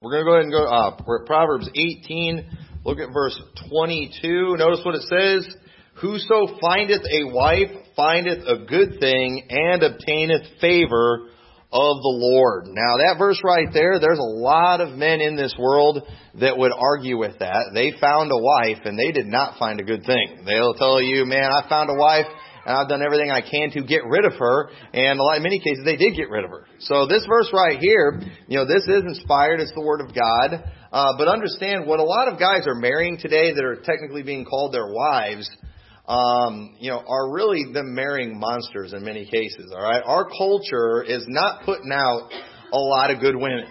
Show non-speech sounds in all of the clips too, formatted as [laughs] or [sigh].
We're going to go ahead and go up. We're at Proverbs 18. Look at verse 22. Notice what it says. Whoso findeth a wife findeth a good thing and obtaineth favor of the Lord. Now that verse right there, there's a lot of men in this world that would argue with that. They found a wife and they did not find a good thing. They'll tell you, man, I found a wife and I've done everything I can to get rid of her. And in many cases, they did get rid of her. So this verse right here, you know, this is inspired. It's the Word of God. Uh, but understand what a lot of guys are marrying today that are technically being called their wives. Um, you know, are really them marrying monsters in many cases. All right, our culture is not putting out a lot of good women,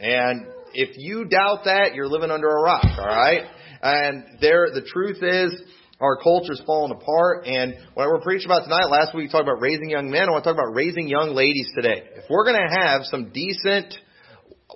and if you doubt that, you're living under a rock. All right, and there, the truth is, our culture's falling apart. And what we're preaching about tonight, last week we talked about raising young men. I want to talk about raising young ladies today. If we're going to have some decent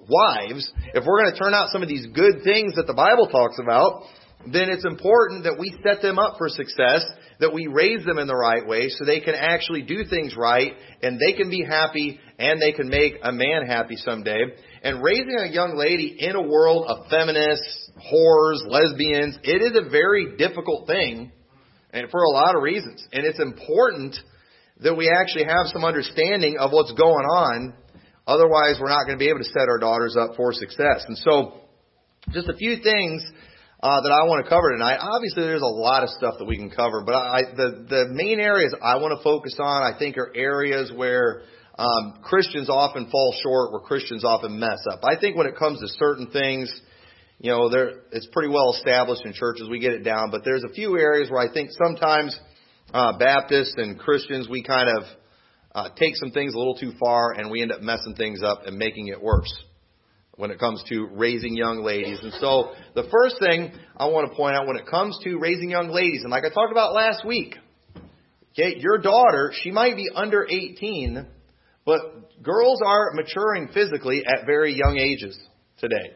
wives, if we're going to turn out some of these good things that the Bible talks about, then it's important that we set them up for success, that we raise them in the right way so they can actually do things right and they can be happy and they can make a man happy someday. And raising a young lady in a world of feminists, whores, lesbians, it is a very difficult thing and for a lot of reasons. And it's important that we actually have some understanding of what's going on. Otherwise, we're not going to be able to set our daughters up for success. And so, just a few things uh, that I want to cover tonight. Obviously, there's a lot of stuff that we can cover, but I, the the main areas I want to focus on, I think, are areas where um, Christians often fall short, where Christians often mess up. I think when it comes to certain things, you know, there it's pretty well established in churches. We get it down, but there's a few areas where I think sometimes uh, Baptists and Christians we kind of uh, take some things a little too far, and we end up messing things up and making it worse when it comes to raising young ladies. And so the first thing I want to point out when it comes to raising young ladies, and like I talked about last week, okay, your daughter, she might be under 18 but girls are maturing physically at very young ages today.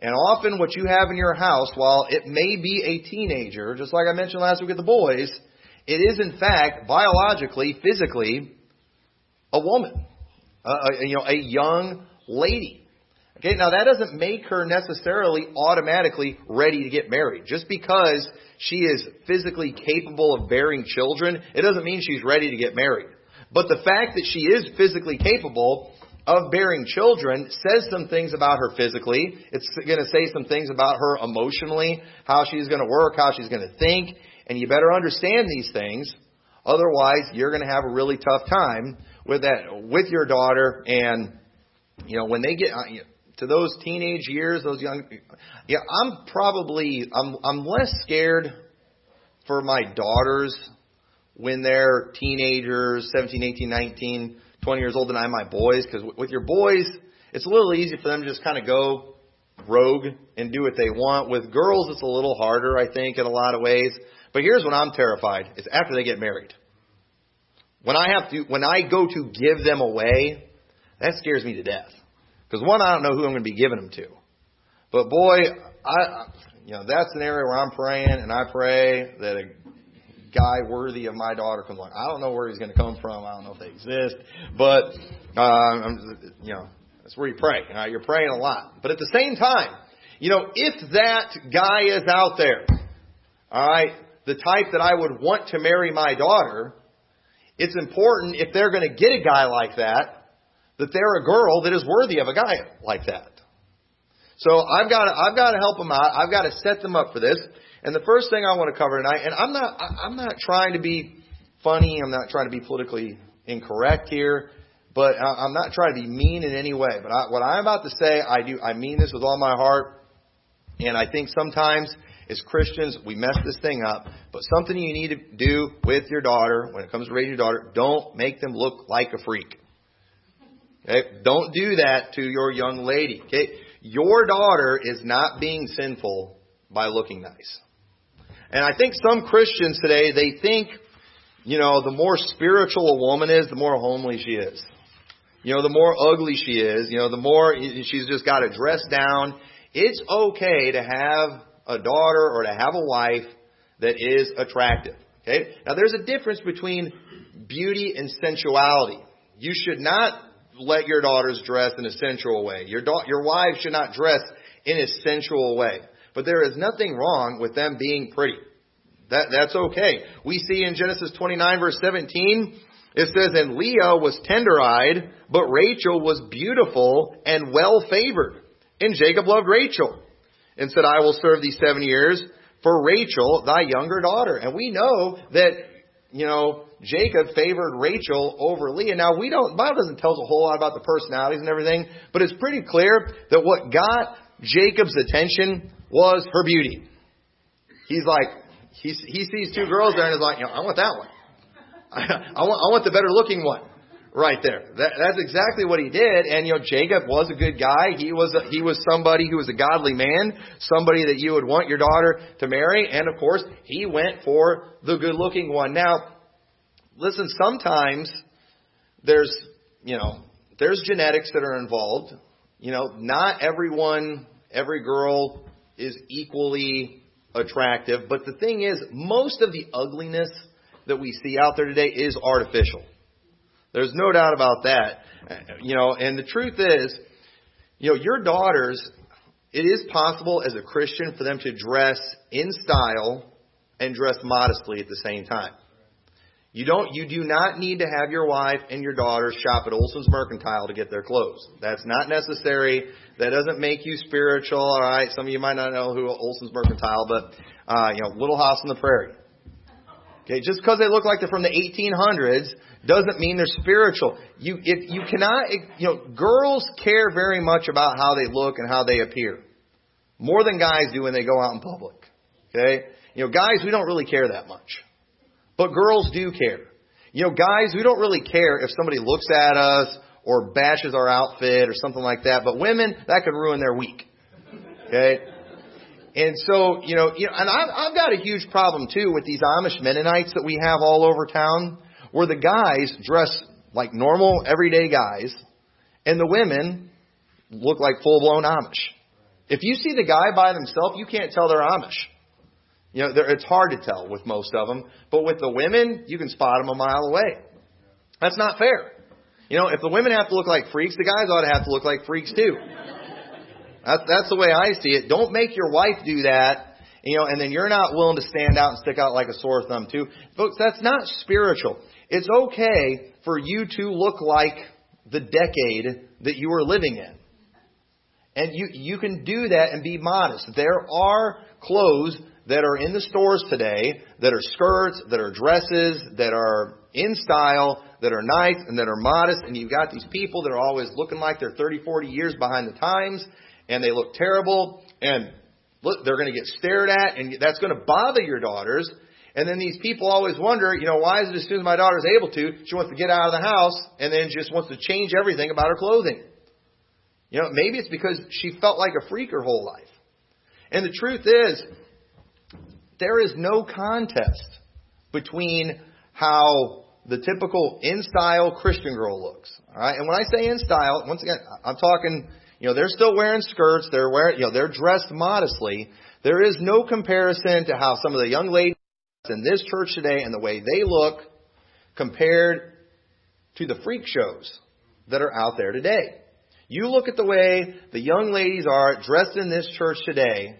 And often what you have in your house, while it may be a teenager, just like I mentioned last week with the boys, it is in fact biologically, physically, a woman, a, a, you know, a young lady. Okay, now that doesn't make her necessarily automatically ready to get married. Just because she is physically capable of bearing children, it doesn't mean she's ready to get married. But the fact that she is physically capable of bearing children says some things about her physically. It's going to say some things about her emotionally, how she's going to work, how she's going to think. And you better understand these things. Otherwise, you're going to have a really tough time with that, with your daughter. And, you know, when they get uh, to those teenage years, those young, yeah, I'm probably, I'm, I'm less scared for my daughters when they're teenagers, 17, 18, 19, 20 years old than I am my boys. Because with your boys, it's a little easy for them to just kind of go rogue and do what they want. With girls, it's a little harder, I think, in a lot of ways. But here's when I'm terrified: is after they get married. When I have to, when I go to give them away, that scares me to death. Because one, I don't know who I'm going to be giving them to. But boy, I, you know, that's an area where I'm praying, and I pray that a guy worthy of my daughter comes along. I don't know where he's going to come from. I don't know if they exist, but uh, I'm, you know, that's where you pray. You you're praying a lot, but at the same time, you know, if that guy is out there, all right, the type that I would want to marry my daughter, it's important if they're going to get a guy like that, that they're a girl that is worthy of a guy like that. So I've got to, I've got to help them out. I've got to set them up for this. And the first thing I want to cover tonight, and I'm not, I'm not trying to be funny. I'm not trying to be politically incorrect here, but I'm not trying to be mean in any way. But I, what I'm about to say, I do, I mean this with all my heart. And I think sometimes as Christians, we mess this thing up. But something you need to do with your daughter when it comes to raising your daughter, don't make them look like a freak. Okay? Don't do that to your young lady. Okay? Your daughter is not being sinful by looking nice. And I think some Christians today, they think, you know, the more spiritual a woman is, the more homely she is. You know, the more ugly she is, you know, the more she's just got to dress down. It's okay to have a daughter or to have a wife that is attractive. Okay? Now there's a difference between beauty and sensuality. You should not let your daughters dress in a sensual way. Your da- your wives should not dress in a sensual way. But there is nothing wrong with them being pretty. That that's okay. We see in Genesis 29 verse 17, it says, "And Leah was tender-eyed, but Rachel was beautiful and well favored. And Jacob loved Rachel, and said, I will serve thee seven years for Rachel, thy younger daughter." And we know that you know Jacob favored Rachel over Leah. Now we don't, Bible doesn't tell us a whole lot about the personalities and everything, but it's pretty clear that what got Jacob's attention was her beauty. He's like, he, he sees two girls there and is like, you know, I want that one. [laughs] I, I want, I want the better looking one right there. That, that's exactly what he did. And you know, Jacob was a good guy. He was a, he was somebody who was a godly man, somebody that you would want your daughter to marry. And of course, he went for the good looking one. Now, listen, sometimes there's, you know, there's genetics that are involved. You know, not everyone, every girl is equally attractive. But the thing is, most of the ugliness that we see out there today is artificial. There's no doubt about that. You know, and the truth is, you know, your daughters, it is possible as a Christian for them to dress in style and dress modestly at the same time. You don't, you do not need to have your wife and your daughter shop at Oleson's Mercantile to get their clothes. That's not necessary. That doesn't make you spiritual, alright? Some of you might not know who Oleson's Mercantile, but, uh, you know, Little House on the Prairie. Okay, just because they look like they're from the 1800s doesn't mean they're spiritual. You, if you cannot, you know, girls care very much about how they look and how they appear. More than guys do when they go out in public. Okay? You know, guys, we don't really care that much. But girls do care. You know, guys, we don't really care if somebody looks at us or bashes our outfit or something like that. But women, that could ruin their week. Okay? And so, you know, you know and I've, I've got a huge problem too with these Amish Mennonites that we have all over town, where the guys dress like normal, everyday guys, and the women look like full blown Amish. If you see the guy by themselves, you can't tell they're Amish. You know, it's hard to tell with most of them, but with the women, you can spot them a mile away. That's not fair. You know, if the women have to look like freaks, the guys ought to have to look like freaks too. That's, that's the way I see it. Don't make your wife do that, you know, and then you're not willing to stand out and stick out like a sore thumb too. Folks, that's not spiritual. It's okay for you to look like the decade that you are living in. And you, you can do that and be modest. There are clothes that are in the stores today that are skirts, that are dresses, that are in style, that are nice and that are modest, and you've got these people that are always looking like they're 30, 40 years behind the times, and they look terrible, and look, they're going to get stared at, and that's going to bother your daughters. And then these people always wonder, you know, why is it as soon as my daughter's able to, she wants to get out of the house and then just wants to change everything about her clothing? You know, maybe it's because she felt like a freak her whole life. And the truth is, there is no contest between how the typical in style Christian girl looks. All right, and when I say in style, once again, I'm talking. You know, they're still wearing skirts. They're wearing, you know, they're dressed modestly. There is no comparison to how some of the young ladies in this church today and the way they look compared to the freak shows that are out there today. You look at the way the young ladies are dressed in this church today,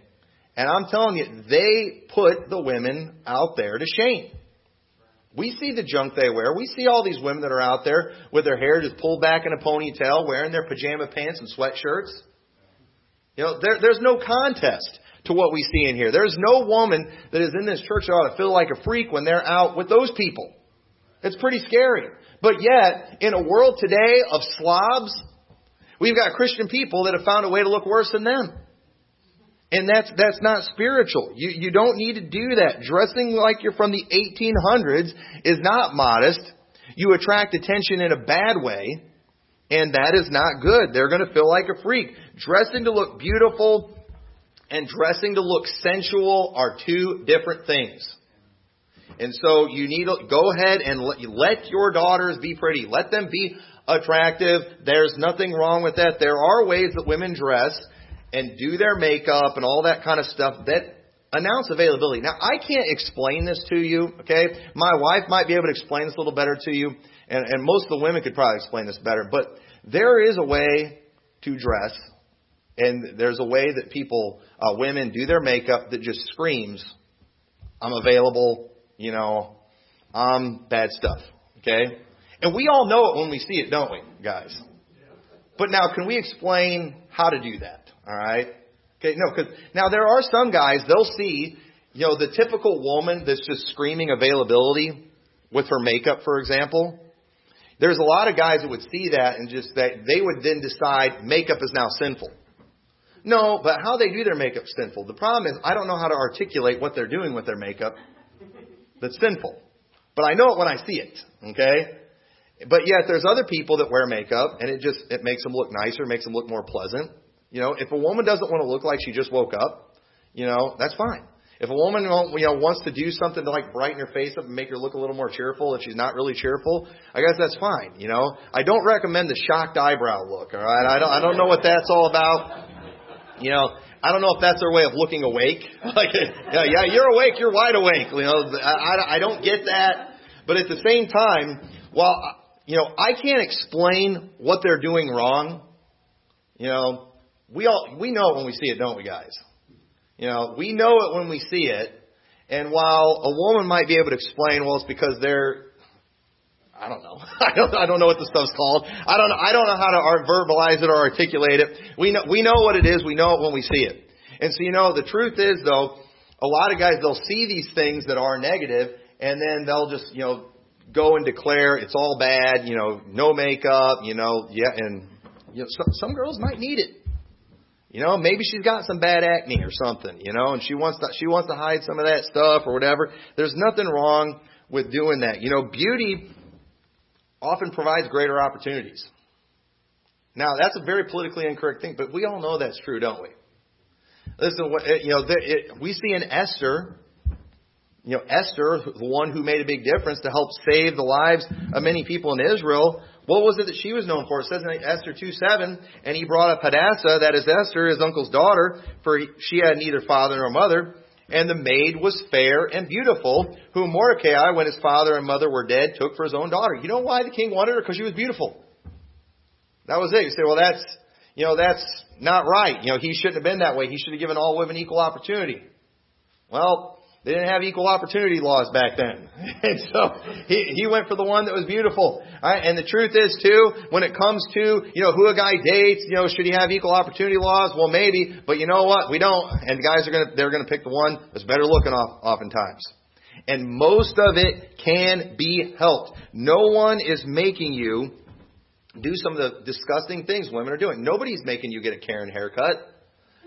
and I'm telling you, they put the women out there to shame. We see the junk they wear. We see all these women that are out there with their hair just pulled back in a ponytail, wearing their pajama pants and sweatshirts. You know, there, there's no contest to what we see in here. There's no woman that is in this church that ought to feel like a freak when they're out with those people. It's pretty scary. But yet, in a world today of slobs, we've got Christian people that have found a way to look worse than them. And that's, that's not spiritual. You, you don't need to do that. Dressing like you're from the 1800s is not modest. You attract attention in a bad way, and that is not good. They're going to feel like a freak. Dressing to look beautiful and dressing to look sensual are two different things. And so you need to go ahead and let, let your daughters be pretty. Let them be attractive. There's nothing wrong with that. There are ways that women dress and do their makeup and all that kind of stuff that announce availability. Now, I can't explain this to you, okay? My wife might be able to explain this a little better to you, and, and most of the women could probably explain this better. But There is a way to dress, and there's a way that people, uh, women, do their makeup that just screams, "I'm available," you know, "I'm bad stuff." Okay, and we all know it when we see it, don't we, guys? But now, can we explain how to do that? All right. Okay, no, because now there are some guys they'll see, you know, the typical woman that's just screaming availability with her makeup, for example. There's a lot of guys that would see that and just that they would then decide makeup is now sinful. No, but how they do their makeup sinful. The problem is I don't know how to articulate what they're doing with their makeup that's sinful. But I know it when I see it. Okay? But yet there's other people that wear makeup and it just it makes them look nicer, makes them look more pleasant. You know, if a woman doesn't want to look like she just woke up, you know, that's fine. If a woman you know wants to do something to like brighten her face up and make her look a little more cheerful if she's not really cheerful, I guess that's fine. You know, I don't recommend the shocked eyebrow look. All right, I don't I don't know what that's all about. You know, I don't know if that's their way of looking awake. [laughs] like, yeah, yeah, you're awake, you're wide awake. You know, I, I, I don't get that. But at the same time, while you know I can't explain what they're doing wrong, you know, we all we know it when we see it, don't we, guys? You know, we know it when we see it. And while a woman might be able to explain, well, it's because they're, I don't know. [laughs] I don't, I don't know what the stuff's called. I don't know, I don't know how to verbalize it or articulate it. We know, we know what it is. We know it when we see it. And so, you know, the truth is though, a lot of guys, they'll see these things that are negative and then they'll just, you know, go and declare it's all bad, you know, no makeup, you know, yeah, and you know, some, some girls might need it. You know, maybe she's got some bad acne or something, you know, and she wants to she wants to hide some of that stuff or whatever. There's nothing wrong with doing that. You know, beauty often provides greater opportunities. Now, that's a very politically incorrect thing, but we all know that's true, don't we? Listen, you know, we see in Esther, you know, Esther, the one who made a big difference to help save the lives of many people in Israel, what was it that she was known for? It says in Esther 2 7, and he brought up Hadassah, that is Esther, his uncle's daughter, for she had neither father nor mother. And the maid was fair and beautiful, whom Mordecai, when his father and mother were dead, took for his own daughter. You know why the king wanted her? Because she was beautiful. That was it. You say, well, that's, you know, that's not right. You know, he shouldn't have been that way. He should have given all women equal opportunity. Well, they didn't have equal opportunity laws back then. [laughs] And so he, he went for the one that was beautiful. Right? And the truth is too, when it comes to, you know, who a guy dates, you know, should he have equal opportunity laws? Well, maybe, but you know what? We don't. And guys are gonna, they're gonna pick the one that's better looking off, oftentimes. And most of it can be helped. No one is making you do some of the disgusting things women are doing. Nobody's making you get a Karen haircut.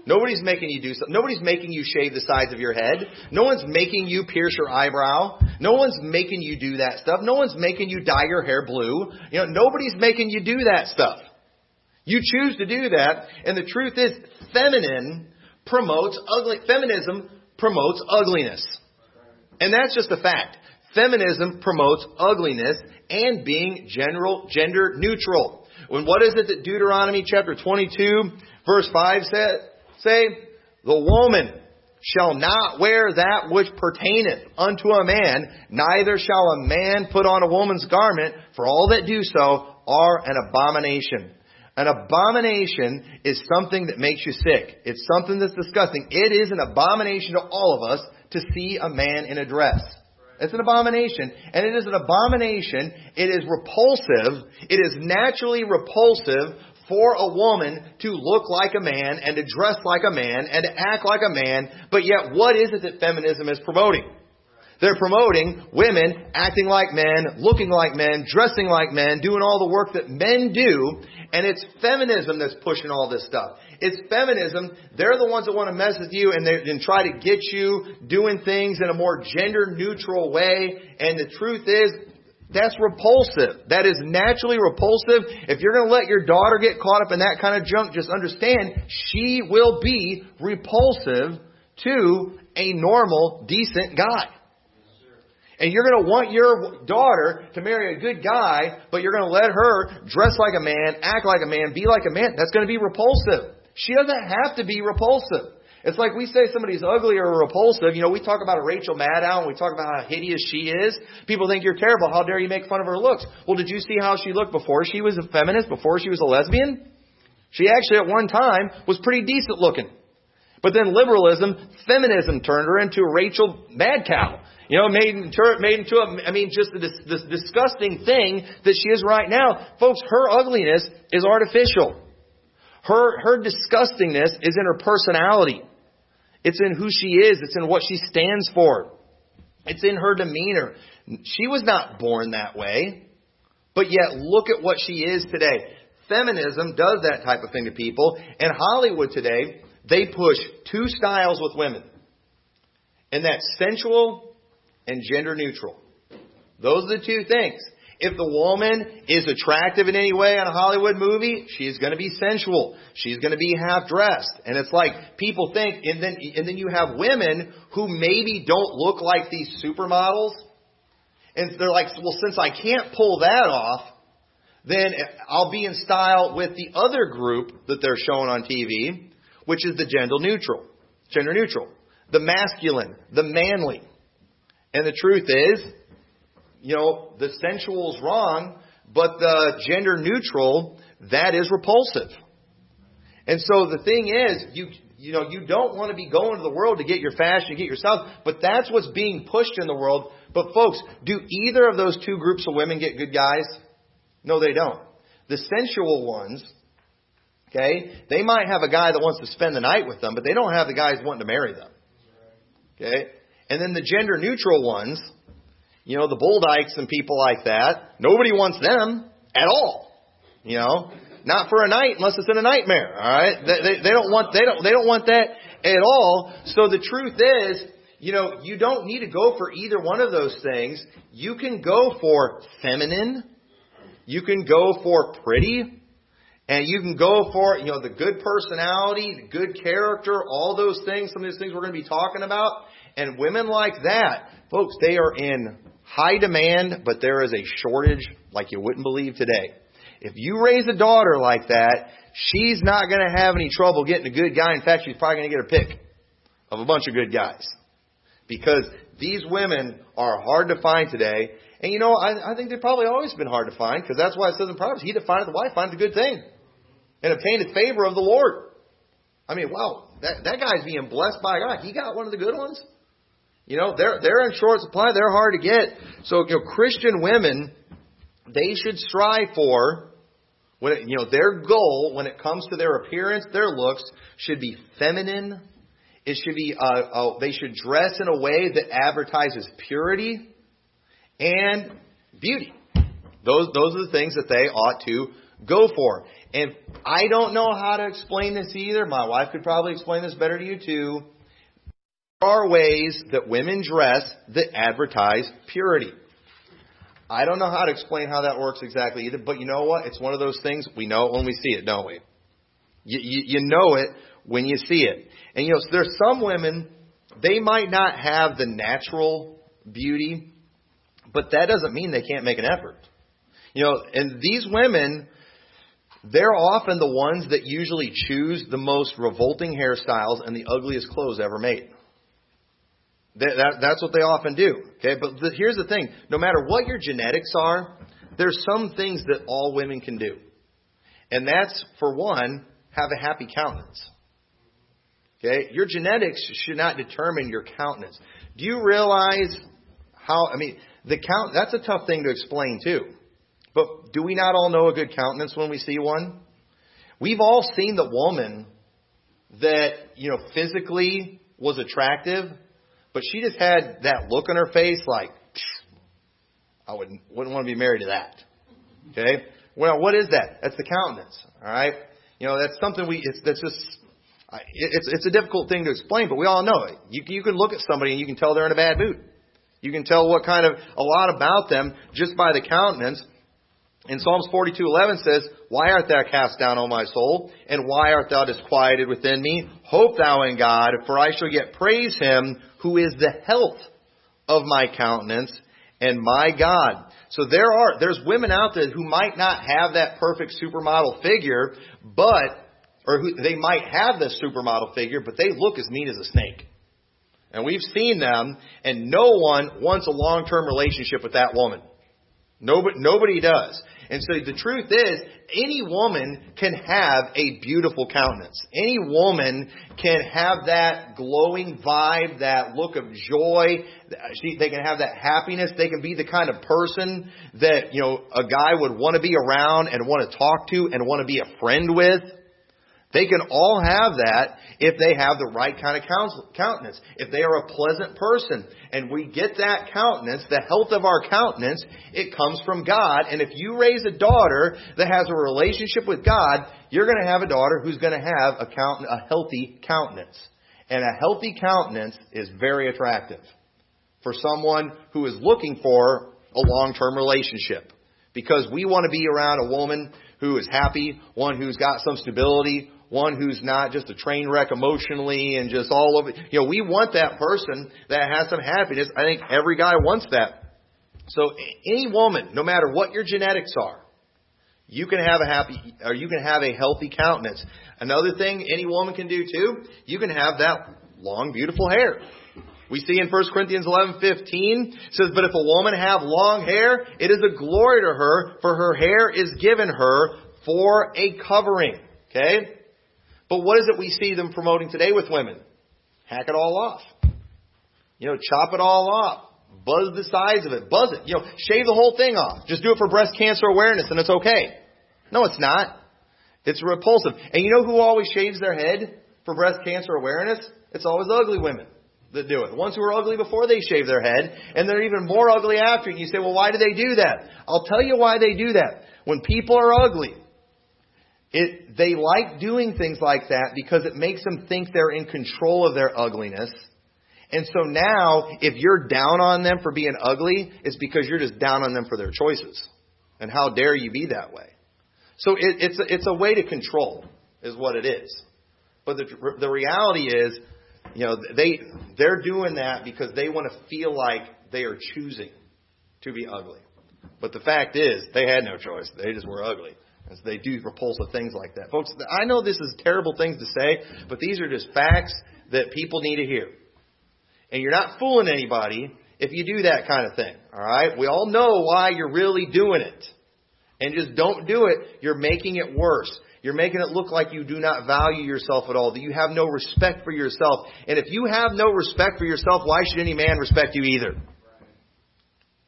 Nobody's making you do something. Nobody's making you shave the sides of your head. No one's making you pierce your eyebrow. No one's making you do that stuff. No one's making you dye your hair blue. You know, nobody's making you do that stuff. You choose to do that, and the truth is, feminine promotes ugly. Feminism promotes ugliness, and that's just a fact. Feminism promotes ugliness and being general gender neutral. When what is it that Deuteronomy chapter 22 verse 5 said? Say, The woman shall not wear that which pertaineth unto a man, neither shall a man put on a woman's garment, for all that do so are an abomination. An abomination is something that makes you sick. It's something that's disgusting. It is an abomination to all of us to see a man in a dress. It's an abomination. And it is an abomination. It is repulsive. It is naturally repulsive for a woman to look like a man and to dress like a man and to act like a man, but yet what is it that feminism is promoting? They're promoting women acting like men, looking like men, dressing like men, doing all the work that men do, and it's feminism that's pushing all this stuff. It's feminism. They're the ones that want to mess with you and, they, and try to get you doing things in a more gender neutral way. And the truth is, that's repulsive. That is naturally repulsive. If you're going to let your daughter get caught up in that kind of junk, just understand she will be repulsive to a normal, decent guy. And you're going to want your daughter to marry a good guy, but you're going to let her dress like a man, act like a man, be like a man. That's going to be repulsive. She doesn't have to be repulsive. It's like we say somebody's ugly or repulsive. You know, we talk about Rachel Maddow and we talk about how hideous she is. People think you're terrible. How dare you make fun of her looks? Well, did you see how she looked before she was a feminist, before she was a lesbian? She actually at one time was pretty decent looking. But then liberalism, feminism turned her into Rachel Mad Cow. You know, made into, made into a, I mean, just this, this disgusting thing that she is right now. Folks, her ugliness is artificial. Her, her disgustingness is in her personality. It's in who she is. It's in what she stands for. It's in her demeanor. She was not born that way. But yet, look at what she is today. Feminism does that type of thing to people. And Hollywood today, they push two styles with women. And that's sensual and gender neutral. Those are the two things. If the woman is attractive in any way on a Hollywood movie, she's going to be sensual. She's going to be half dressed. And it's like people think, and then, and then you have women who maybe don't look like these supermodels. And they're like, well, since I can't pull that off, then I'll be in style with the other group that they're showing on TV, which is the gender neutral. Gender neutral. The masculine, the manly. And the truth is, you know, the sensual is wrong, but the gender neutral, that is repulsive. And so the thing is, you, you know, you don't want to be going to the world to get your fashion, get yourself, but that's what's being pushed in the world. But folks, do either of those two groups of women get good guys? No, they don't. The sensual ones, okay, they might have a guy that wants to spend the night with them, but they don't have the guys wanting to marry them. Okay? And then the gender neutral ones, you know, the bull dykes and people like that, nobody wants them at all. You know, not for a night unless it's in a nightmare. All right, they, they, they don't want they don't they don't want that at all. So the truth is, you know, you don't need to go for either one of those things. You can go for feminine, you can go for pretty, and you can go for you know the good personality, the good character, all those things. Some of these things we're going to be talking about. And women like that, folks, they are in high demand, but there is a shortage like you wouldn't believe today. If you raise a daughter like that, she's not going to have any trouble getting a good guy. In fact, she's probably going to get a pick of a bunch of good guys. Because these women are hard to find today. And you know, I, I think they've probably always been hard to find because that's why it says in the Proverbs, he that findeth the wife finds a good thing and obtaineth favor of the Lord. I mean, wow, that, that guy's being blessed by God. He got one of the good ones. You know, they're they're in short supply. They're hard to get. So, you know, Christian women, they should strive for when it, you know their goal when it comes to their appearance, their looks should be feminine. It should be uh, uh, they should dress in a way that advertises purity and beauty. Those those are the things that they ought to go for. And I don't know how to explain this either. My wife could probably explain this better to you too. There are ways that women dress that advertise purity. I don't know how to explain how that works exactly either, but you know what? It's one of those things we know when we see it, don't we? You, you, you know it when you see it. And you know, so there's some women, they might not have the natural beauty, but that doesn't mean they can't make an effort. You know, and these women, they're often the ones that usually choose the most revolting hairstyles and the ugliest clothes ever made. That, that, that's what they often do. Okay, but the, here's the thing: no matter what your genetics are, there's some things that all women can do, and that's for one, have a happy countenance. Okay, your genetics should not determine your countenance. Do you realize how? I mean, the count. That's a tough thing to explain too. But do we not all know a good countenance when we see one? We've all seen the woman that you know physically was attractive but she just had that look on her face like, I wouldn't, wouldn't want to be married to that. Okay? Well, what is that? That's the countenance. All right? You know, that's something we, it's, that's just, it's, it's a difficult thing to explain, but we all know it. You, you can look at somebody and you can tell they're in a bad mood. You can tell what kind of, a lot about them just by the countenance. And Psalms 42:11 says, "Why art thou cast down, O my soul? And why art thou disquieted within me? Hope thou in God, for I shall yet praise him who is the health of my countenance and my God." So there are there's women out there who might not have that perfect supermodel figure, but or who, they might have the supermodel figure, but they look as mean as a snake. And we've seen them, and no one wants a long-term relationship with that woman. Nobody, nobody does. And so the truth is, any woman can have a beautiful countenance. Any woman can have that glowing vibe, that look of joy. They can have that happiness. They can be the kind of person that, you know, a guy would want to be around and want to talk to and want to be a friend with. They can all have that if they have the right kind of countenance. If they are a pleasant person and we get that countenance, the health of our countenance, it comes from God. And if you raise a daughter that has a relationship with God, you're going to have a daughter who's going to have a, count, a healthy countenance. And a healthy countenance is very attractive for someone who is looking for a long-term relationship. Because we want to be around a woman who is happy, one who's got some stability, one who's not just a train wreck emotionally and just all over. You know, we want that person that has some happiness. I think every guy wants that. So any woman, no matter what your genetics are, you can have a happy, or you can have a healthy countenance. Another thing any woman can do too, you can have that long, beautiful hair. We see in 1 Corinthians 11:15 says, "But if a woman have long hair, it is a glory to her, for her hair is given her for a covering." Okay? But what is it we see them promoting today with women? Hack it all off. You know, chop it all off. Buzz the size of it. Buzz it. You know, shave the whole thing off. Just do it for breast cancer awareness and it's okay. No, it's not. It's repulsive. And you know who always shaves their head for breast cancer awareness? It's always ugly women that do it. The ones who were ugly before they shave their head, and they're even more ugly after. And you say, well, why do they do that? I'll tell you why they do that. When people are ugly, it, they like doing things like that because it makes them think they're in control of their ugliness. And so now, if you're down on them for being ugly, it's because you're just down on them for their choices. And how dare you be that way? So it, it's, a, it's a way to control, is what it is. But the, the reality is, you know, they, they're doing that because they want to feel like they are choosing to be ugly. But the fact is, they had no choice. They just were ugly as they do repulsive things like that. Folks, I know this is terrible things to say, but these are just facts that people need to hear. And you're not fooling anybody if you do that kind of thing. All right? We all know why you're really doing it. And just don't do it. You're making it worse. You're making it look like you do not value yourself at all, that you have no respect for yourself. And if you have no respect for yourself, why should any man respect you either?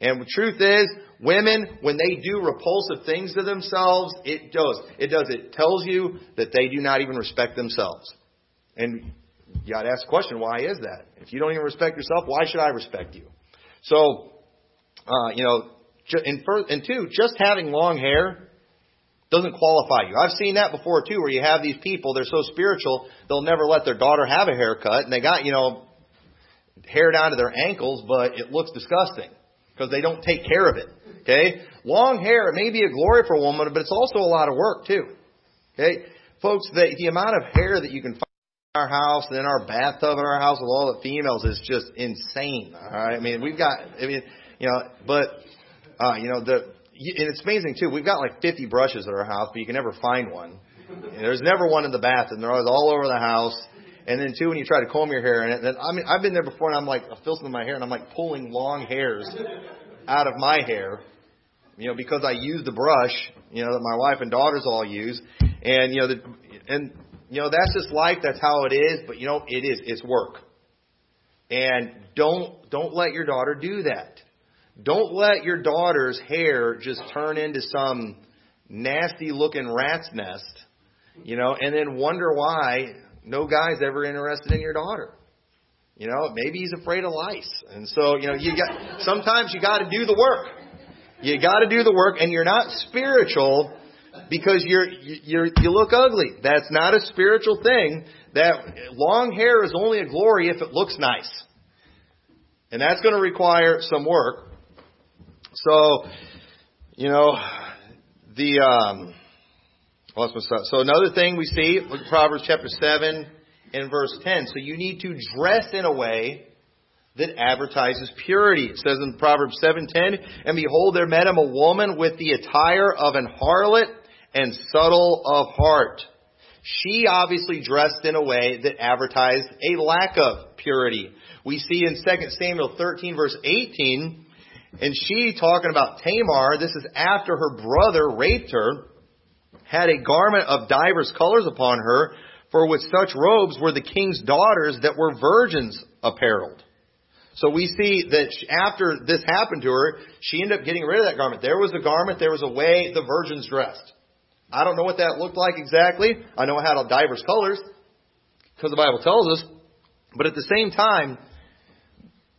And the truth is, Women, when they do repulsive things to themselves, it does. It does. It tells you that they do not even respect themselves. And you got to ask the question, why is that? If you don't even respect yourself, why should I respect you? So, uh, you know, and, first, and two, just having long hair doesn't qualify you. I've seen that before too, where you have these people, they're so spiritual, they'll never let their daughter have a haircut, and they got, you know, hair down to their ankles, but it looks disgusting because they don't take care of it. Okay? Long hair, it may be a glory for a woman, but it's also a lot of work too. Okay? Folks, the, the amount of hair that you can find in our house and in our bathtub in our house with all the females is just insane. Alright? I mean, we've got, I mean, you know, but, uh, you know, the, and it's amazing too. We've got like 50 brushes at our house, but you can never find one. There's never one in the bathroom. They're always all over the house. And then too, when you try to comb your hair, and then I mean, I've been there before, and I'm like, in my hair, and I'm like pulling long hairs out of my hair, you know, because I use the brush, you know, that my wife and daughters all use, and you know, the, and you know, that's just life. That's how it is. But you know, it is. It's work. And don't don't let your daughter do that. Don't let your daughter's hair just turn into some nasty looking rat's nest, you know, and then wonder why no guy's ever interested in your daughter. You know, maybe he's afraid of lice. And so, you know, you got sometimes you got to do the work. You got to do the work and you're not spiritual because you're you're you look ugly. That's not a spiritual thing. That long hair is only a glory if it looks nice. And that's going to require some work. So, you know, the um so another thing we see, look at Proverbs chapter 7 and verse 10. So you need to dress in a way that advertises purity. It says in Proverbs 7:10, "And behold, there met him a woman with the attire of an harlot and subtle of heart. She obviously dressed in a way that advertised a lack of purity. We see in 2 Samuel 13 verse 18, and she talking about Tamar, this is after her brother raped her, had a garment of divers colors upon her, for with such robes were the king's daughters that were virgins apparelled. So we see that after this happened to her, she ended up getting rid of that garment. There was a garment, there was a way the virgins dressed. I don't know what that looked like exactly. I know it had diverse colors, because the Bible tells us. But at the same time,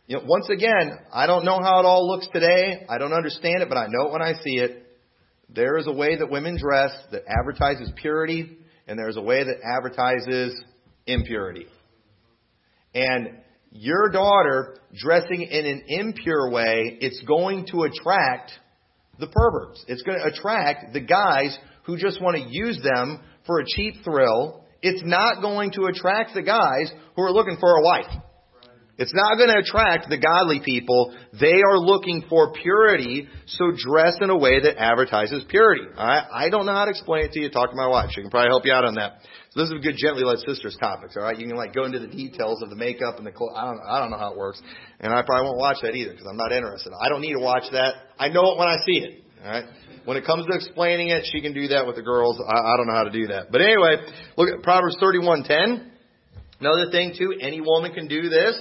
you know, once again, I don't know how it all looks today. I don't understand it, but I know it when I see it. There is a way that women dress that advertises purity, and there is a way that advertises impurity. And your daughter dressing in an impure way, it's going to attract the perverts. It's going to attract the guys who just want to use them for a cheap thrill. It's not going to attract the guys who are looking for a wife. It's not going to attract the godly people. They are looking for purity, so dress in a way that advertises purity. I, I don't know how to explain it to you. Talk to my wife. She can probably help you out on that. So this is a good gently led sisters topics. All right, you can like go into the details of the makeup and the clothes. I don't, I don't know how it works, and I probably won't watch that either because I'm not interested. I don't need to watch that. I know it when I see it. All right. When it comes to explaining it, she can do that with the girls. I, I don't know how to do that. But anyway, look at Proverbs 31:10. Another thing too, any woman can do this.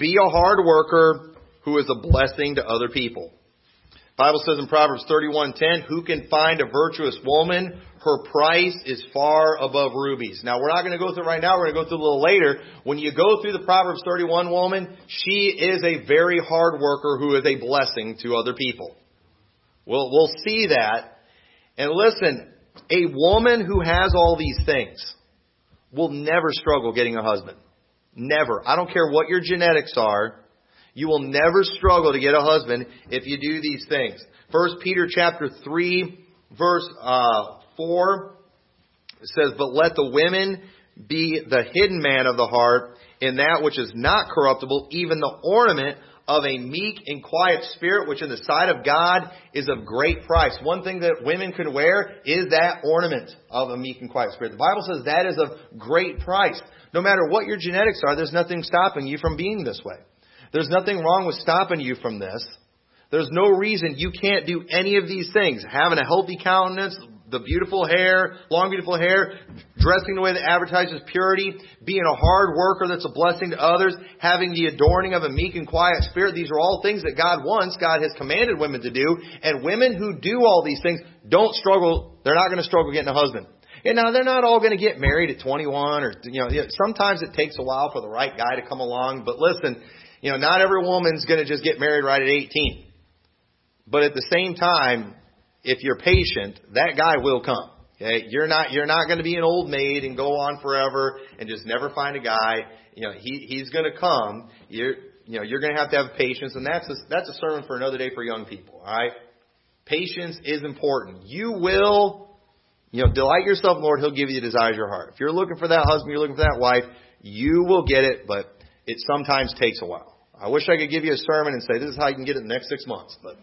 Be a hard worker who is a blessing to other people. Bible says in Proverbs 31:10, "Who can find a virtuous woman? Her price is far above rubies." Now, we're not going to go through right now. We're going to go through a little later. When you go through the Proverbs 31 woman, she is a very hard worker who is a blessing to other people. We'll, we'll see that. And listen, a woman who has all these things will never struggle getting a husband. Never. I don't care what your genetics are. You will never struggle to get a husband if you do these things. First Peter chapter 3 verse uh, 4 says, But let the women be the hidden man of the heart in that which is not corruptible, even the ornament of a meek and quiet spirit, which in the sight of God is of great price. One thing that women can wear is that ornament of a meek and quiet spirit. The Bible says that is of great price. No matter what your genetics are, there's nothing stopping you from being this way. There's nothing wrong with stopping you from this. There's no reason you can't do any of these things. Having a healthy countenance, the beautiful hair, long beautiful hair, dressing the way that advertises purity, being a hard worker that's a blessing to others, having the adorning of a meek and quiet spirit. These are all things that God wants, God has commanded women to do. And women who do all these things don't struggle, they're not going to struggle getting a husband. And now they're not all going to get married at 21 or, you know, sometimes it takes a while for the right guy to come along. But listen, you know, not every woman's going to just get married right at 18. But at the same time, if you're patient, that guy will come. Okay, you're not you're not going to be an old maid and go on forever and just never find a guy. You know, he he's going to come. You're you know you're going to have to have patience, and that's a, that's a sermon for another day for young people. All right, patience is important. You will. You know, delight yourself, Lord. He'll give you the desires of your heart. If you're looking for that husband, you're looking for that wife, you will get it, but it sometimes takes a while. I wish I could give you a sermon and say this is how you can get it in the next six months, but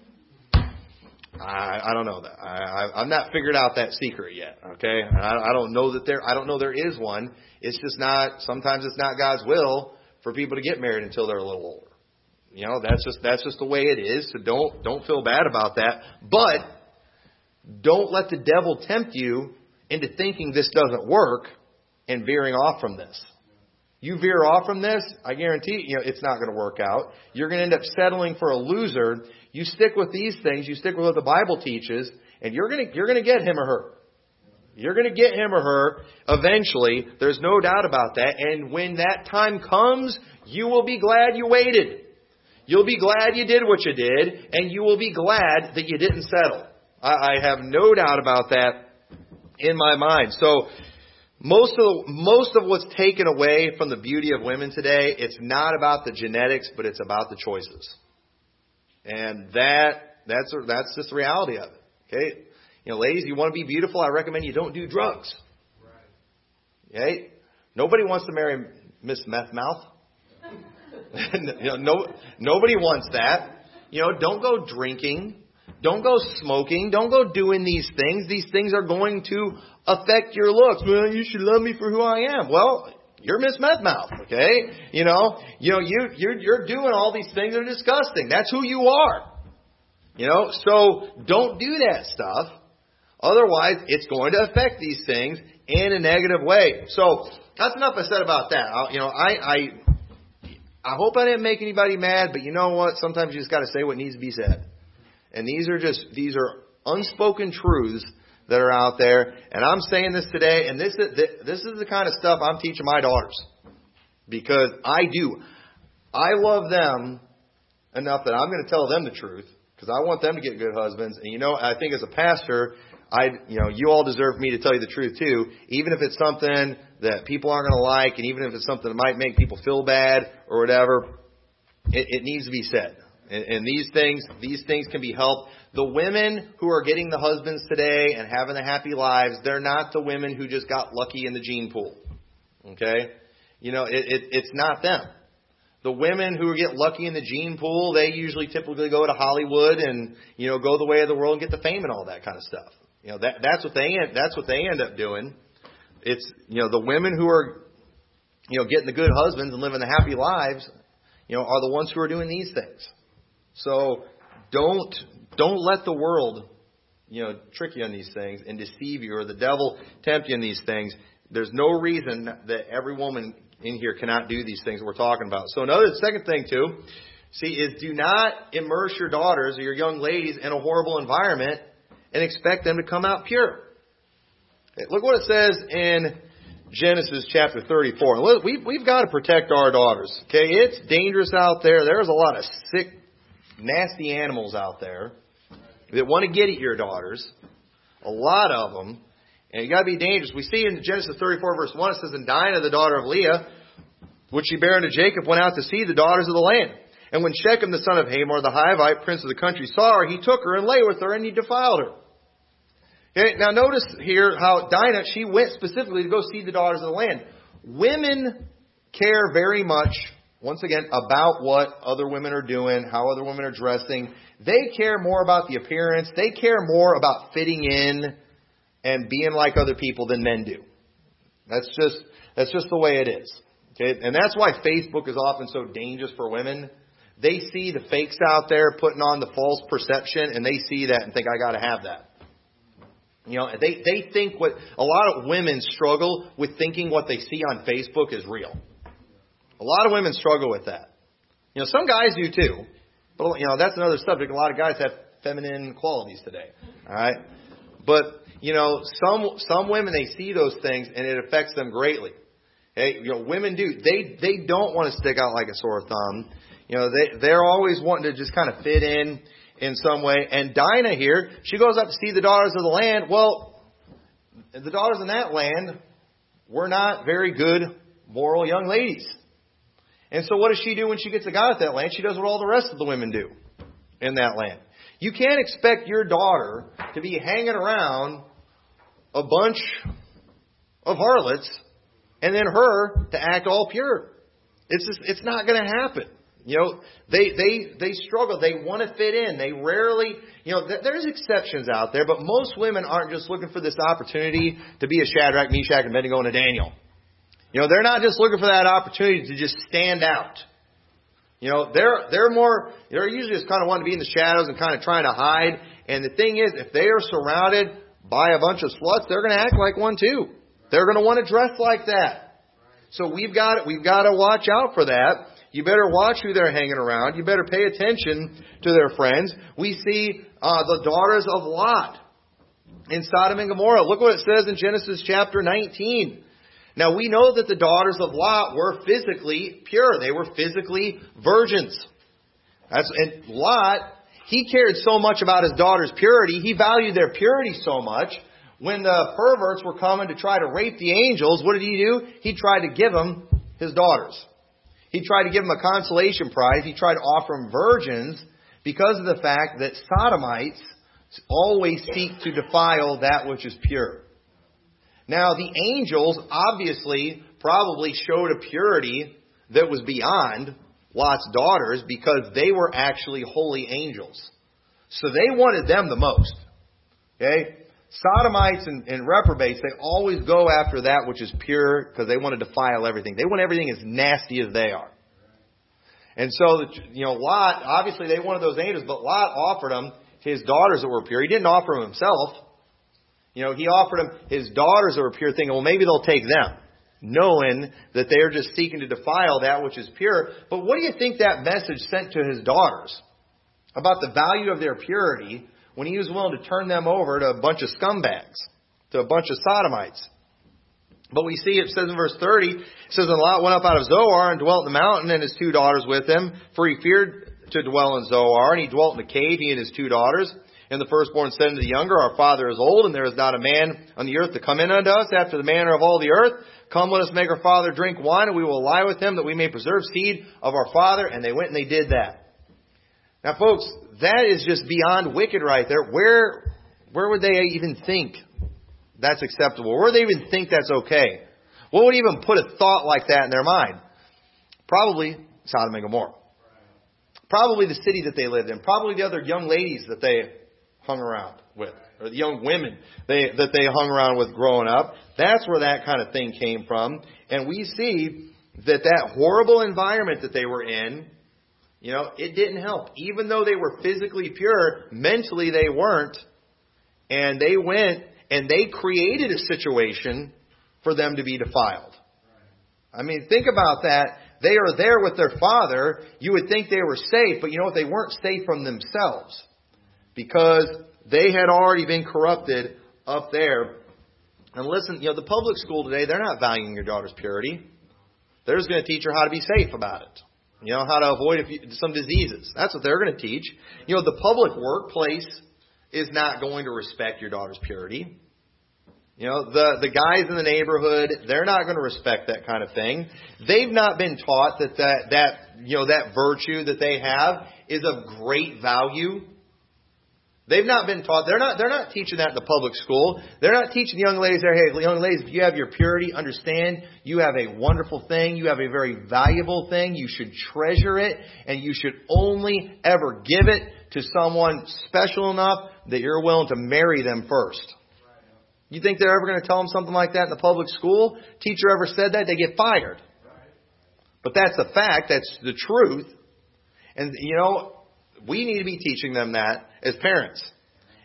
I, I don't know that. I, I, I've not figured out that secret yet. Okay, I, I don't know that there. I don't know there is one. It's just not. Sometimes it's not God's will for people to get married until they're a little older. You know, that's just that's just the way it is. So don't don't feel bad about that. But don't let the devil tempt you into thinking this doesn't work and veering off from this. You veer off from this, I guarantee you know it's not going to work out. You're going to end up settling for a loser you stick with these things, you stick with what the Bible teaches, and you're going to, you're going to get him or her. You're going to get him or her eventually. There's no doubt about that. And when that time comes, you will be glad you waited. You'll be glad you did what you did, and you will be glad that you didn't settle. I, I have no doubt about that in my mind. So, most of the, most of what's taken away from the beauty of women today, it's not about the genetics, but it's about the choices. And that that's that's just the reality of it. Okay, you know, ladies, you want to be beautiful. I recommend you don't do drugs. Right. Okay, nobody wants to marry Miss Meth Mouth. [laughs] you know, no, nobody wants that. You know, don't go drinking. Don't go smoking. Don't go doing these things. These things are going to affect your looks. Well, you should love me for who I am. Well, you're Miss Mouth, okay? You know, you know, you you're you're doing all these things that are disgusting. That's who you are. You know, so don't do that stuff. Otherwise, it's going to affect these things in a negative way. So that's enough I said about that. I, you know, I, I I hope I didn't make anybody mad, but you know what? Sometimes you just got to say what needs to be said. And these are just these are unspoken truths that are out there. And I'm saying this today, and this is this is the kind of stuff I'm teaching my daughters because I do. I love them enough that I'm going to tell them the truth because I want them to get good husbands. And you know, I think as a pastor, I, you know, you all deserve me to tell you the truth too, even if it's something that people aren't going to like, and even if it's something that might make people feel bad or whatever. It, it needs to be said. And, and these things, these things can be helped. The women who are getting the husbands today and having the happy lives, they're not the women who just got lucky in the gene pool. Okay? You know, it, it, it's not them. The women who get lucky in the gene pool, they usually typically go to Hollywood and, you know, go the way of the world and get the fame and all that kind of stuff. You know, that, that's what they, that's what they end up doing. It's, you know, the women who are, you know, getting the good husbands and living the happy lives, you know, are the ones who are doing these things. So don't don't let the world, you know, trick you on these things and deceive you, or the devil tempt you in these things. There's no reason that every woman in here cannot do these things we're talking about. So another second thing too, see, is do not immerse your daughters or your young ladies in a horrible environment and expect them to come out pure. Look what it says in Genesis chapter 34. We've, we've got to protect our daughters. Okay, it's dangerous out there. There's a lot of sick nasty animals out there that want to get at your daughters. A lot of them. And you got to be dangerous. We see in Genesis 34 verse 1 it says, And Dinah, the daughter of Leah, which she bare unto Jacob, went out to see the daughters of the land. And when Shechem, the son of Hamor, the Hivite, prince of the country, saw her, he took her and lay with her, and he defiled her. Okay, now notice here how Dinah, she went specifically to go see the daughters of the land. Women care very much once again, about what other women are doing, how other women are dressing. They care more about the appearance. They care more about fitting in and being like other people than men do. That's just, that's just the way it is. Okay? And that's why Facebook is often so dangerous for women. They see the fakes out there putting on the false perception and they see that and think, I gotta have that. You know, they, they think what, a lot of women struggle with thinking what they see on Facebook is real. A lot of women struggle with that. You know, some guys do too. But, you know, that's another subject. A lot of guys have feminine qualities today. All right? But, you know, some, some women, they see those things and it affects them greatly. Hey, you know, women do. They, they don't want to stick out like a sore thumb. You know, they, they're always wanting to just kind of fit in in some way. And Dinah here, she goes up to see the daughters of the land. Well, the daughters in that land were not very good, moral young ladies. And so what does she do when she gets a guy at that land? She does what all the rest of the women do in that land. You can't expect your daughter to be hanging around a bunch of harlots and then her to act all pure. It's just, it's not going to happen. You know, they, they, they struggle. They want to fit in. They rarely, you know, there's exceptions out there, but most women aren't just looking for this opportunity to be a Shadrach, Meshach, and Abednego and a Daniel. You know, they're not just looking for that opportunity to just stand out. You know, they're they're more they're usually just kind of wanting to be in the shadows and kind of trying to hide. And the thing is, if they are surrounded by a bunch of sluts, they're going to act like one too. They're going to want to dress like that. So we've got we've got to watch out for that. You better watch who they're hanging around. You better pay attention to their friends. We see uh, the daughters of Lot in Sodom and Gomorrah. Look what it says in Genesis chapter 19. Now we know that the daughters of Lot were physically pure. They were physically virgins. That's, and Lot, he cared so much about his daughter's purity. He valued their purity so much. When the perverts were coming to try to rape the angels, what did he do? He tried to give them his daughters. He tried to give them a consolation prize. He tried to offer them virgins because of the fact that sodomites always seek to defile that which is pure. Now, the angels obviously probably showed a purity that was beyond Lot's daughters because they were actually holy angels. So they wanted them the most. Okay? Sodomites and, and reprobates, they always go after that which is pure because they want to defile everything. They want everything as nasty as they are. And so, you know, Lot, obviously they wanted those angels, but Lot offered them his daughters that were pure. He didn't offer them himself. You know, he offered them his daughters that were pure, thinking, well, maybe they'll take them, knowing that they're just seeking to defile that which is pure. But what do you think that message sent to his daughters about the value of their purity when he was willing to turn them over to a bunch of scumbags, to a bunch of sodomites? But we see it says in verse 30, it says, And Lot went up out of Zoar and dwelt in the mountain and his two daughters with him, for he feared to dwell in Zoar, and he dwelt in a cave, he and his two daughters. And the firstborn said unto the younger, Our father is old, and there is not a man on the earth to come in unto us after the manner of all the earth. Come, let us make our father drink wine, and we will lie with him, that we may preserve seed of our father. And they went and they did that. Now, folks, that is just beyond wicked right there. Where, where would they even think that's acceptable? Where would they even think that's okay? What would even put a thought like that in their mind? Probably Sodom and Gomorrah. Probably the city that they lived in. Probably the other young ladies that they hung around with, or the young women they, that they hung around with growing up. That's where that kind of thing came from. And we see that that horrible environment that they were in, you know, it didn't help. Even though they were physically pure, mentally they weren't. And they went and they created a situation for them to be defiled. I mean, think about that. They are there with their father. You would think they were safe, but you know what? They weren't safe from themselves because they had already been corrupted up there. And listen, you know, the public school today, they're not valuing your daughter's purity. They're just going to teach her how to be safe about it. You know, how to avoid some diseases. That's what they're going to teach. You know, the public workplace is not going to respect your daughter's purity. You know, the, the guys in the neighborhood, they're not going to respect that kind of thing. They've not been taught that that, that, you know, that virtue that they have is of great value They've not been taught. They're not. They're not teaching that in the public school. They're not teaching young ladies there. Hey, young ladies, if you have your purity, understand you have a wonderful thing. You have a very valuable thing. You should treasure it, and you should only ever give it to someone special enough that you're willing to marry them first. You think they're ever going to tell them something like that in the public school? Teacher ever said that? They get fired. But that's the fact. That's the truth. And you know, we need to be teaching them that as parents.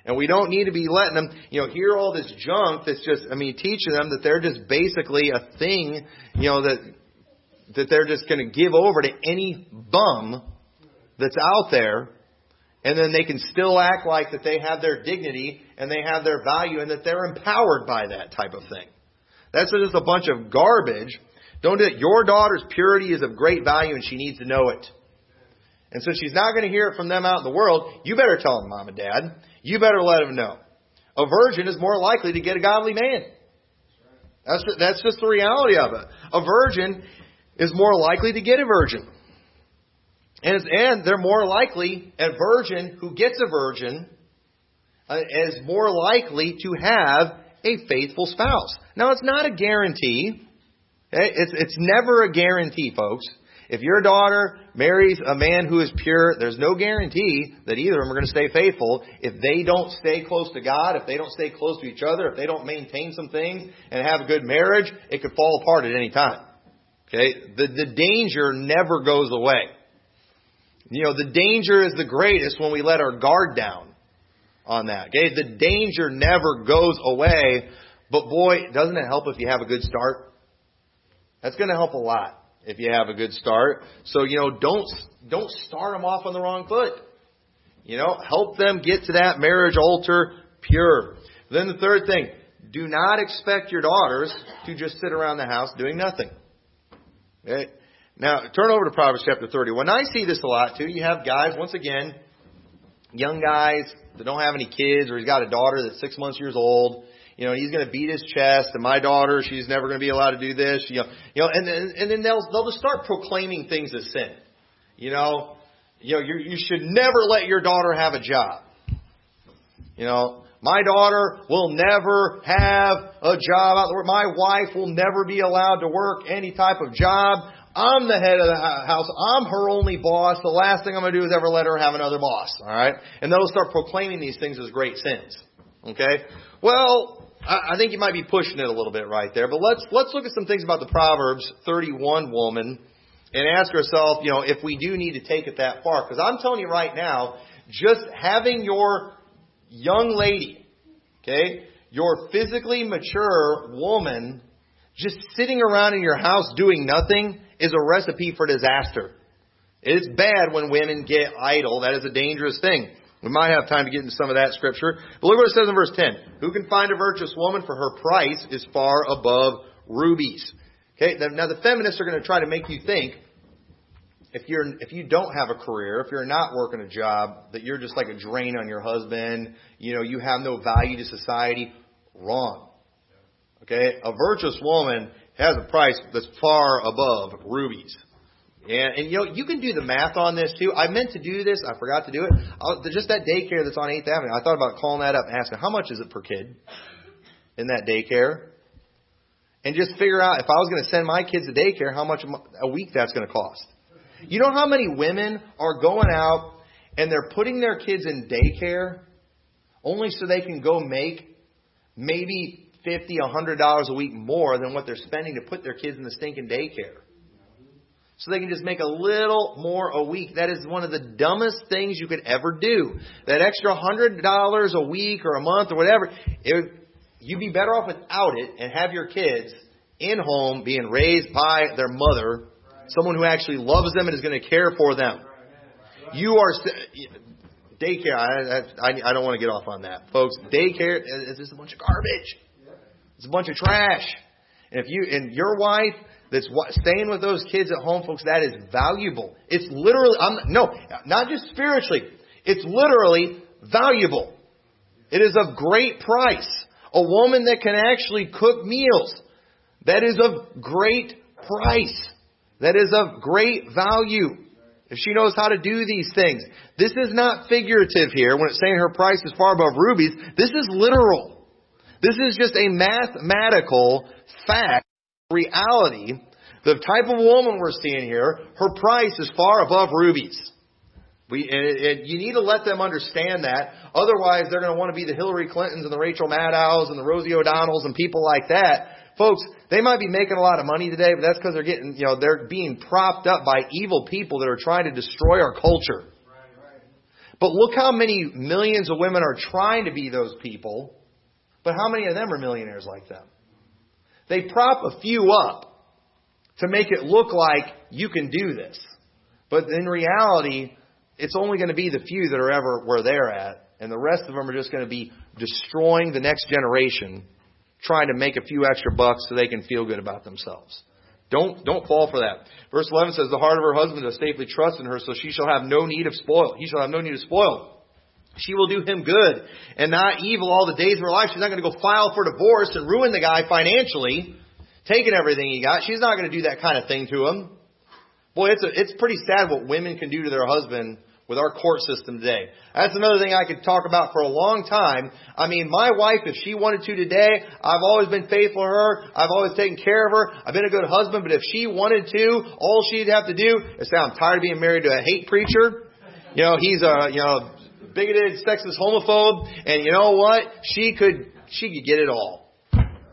And we don't need to be letting them, you know, hear all this junk that's just, I mean, teaching them that they're just basically a thing, you know, that, that they're just going to give over to any bum that's out there. And then they can still act like that they have their dignity and they have their value and that they're empowered by that type of thing. That's just a bunch of garbage. Don't do it. Your daughter's purity is of great value and she needs to know it. And so she's not going to hear it from them out in the world. You better tell them, mom and dad. You better let them know. A virgin is more likely to get a godly man. That's, that's just the reality of it. A virgin is more likely to get a virgin. And, and they're more likely, a virgin who gets a virgin uh, is more likely to have a faithful spouse. Now, it's not a guarantee. It's, it's never a guarantee, folks. If your daughter marries a man who is pure, there's no guarantee that either of them are going to stay faithful. If they don't stay close to God, if they don't stay close to each other, if they don't maintain some things and have a good marriage, it could fall apart at any time. Okay? The, the danger never goes away. You know, the danger is the greatest when we let our guard down on that. Okay? The danger never goes away, but boy, doesn't it help if you have a good start? That's going to help a lot if you have a good start. So, you know, don't, don't start them off on the wrong foot. You know, help them get to that marriage altar pure. Then the third thing, do not expect your daughters to just sit around the house doing nothing. Okay? Now, turn over to Proverbs chapter 30. When I see this a lot too, you have guys, once again, young guys that don't have any kids, or he's got a daughter that's six months years old, you know, he's going to beat his chest, and my daughter, she's never going to be allowed to do this. You know, you know, and then and then they'll they'll just start proclaiming things as sin. You know, you know, you you should never let your daughter have a job. You know, my daughter will never have a job. My wife will never be allowed to work any type of job. I'm the head of the house. I'm her only boss. The last thing I'm going to do is ever let her have another boss. All right? And they'll start proclaiming these things as great sins. Okay? Well, I think you might be pushing it a little bit right there. But let's let's look at some things about the Proverbs 31 woman and ask ourselves, you know, if we do need to take it that far. Because I'm telling you right now, just having your young lady, okay, your physically mature woman, just sitting around in your house doing nothing is a recipe for disaster. It's bad when women get idle. That is a dangerous thing. We might have time to get into some of that scripture. But look what it says in verse 10. Who can find a virtuous woman for her price is far above rubies. Okay, now the feminists are going to try to make you think if you're if you don't have a career, if you're not working a job, that you're just like a drain on your husband, you know, you have no value to society. Wrong. Okay? A virtuous woman has a price that's far above rubies. And, and you know, you can do the math on this too. I meant to do this, I forgot to do it. I'll, just that daycare that's on 8th Avenue, I thought about calling that up and asking, how much is it per kid in that daycare? And just figure out if I was going to send my kids to daycare, how much a week that's going to cost. You know how many women are going out and they're putting their kids in daycare only so they can go make maybe fifty, a hundred dollars a week more than what they're spending to put their kids in the stinking daycare. So they can just make a little more a week. That is one of the dumbest things you could ever do. That extra hundred dollars a week or a month or whatever, it, you'd be better off without it and have your kids in home being raised by their mother, someone who actually loves them and is going to care for them. You are daycare. I, I, I don't want to get off on that, folks. Daycare is just a bunch of garbage. It's a bunch of trash. And if you and your wife that's what, staying with those kids at home, folks, that is valuable. It's literally, I'm, no, not just spiritually. It's literally valuable. It is of great price. A woman that can actually cook meals. That is of great price. That is of great value. If she knows how to do these things. This is not figurative here when it's saying her price is far above rubies. This is literal. This is just a mathematical fact, reality. The type of woman we're seeing here, her price is far above rubies. We, and, and you need to let them understand that. Otherwise, they're going to want to be the Hillary Clintons and the Rachel Maddows and the Rosie O'Donnells and people like that. Folks, they might be making a lot of money today, but that's because they're getting, you know, they're being propped up by evil people that are trying to destroy our culture. But look how many millions of women are trying to be those people but how many of them are millionaires like them? They prop a few up to make it look like you can do this. But in reality, it's only going to be the few that are ever where they're at, and the rest of them are just going to be destroying the next generation, trying to make a few extra bucks so they can feel good about themselves. Don't don't fall for that. Verse 11 says, "The heart of her husband does safely trust in her, so she shall have no need of spoil. He shall have no need of spoil." She will do him good and not evil all the days of her life. She's not going to go file for divorce and ruin the guy financially, taking everything he got. She's not going to do that kind of thing to him. Boy, it's a, it's pretty sad what women can do to their husband with our court system today. That's another thing I could talk about for a long time. I mean, my wife, if she wanted to today, I've always been faithful to her. I've always taken care of her. I've been a good husband, but if she wanted to, all she'd have to do is say, I'm tired of being married to a hate preacher. You know, he's a, you know, bigoted, sexist, homophobe, and you know what? She could, she could get it all.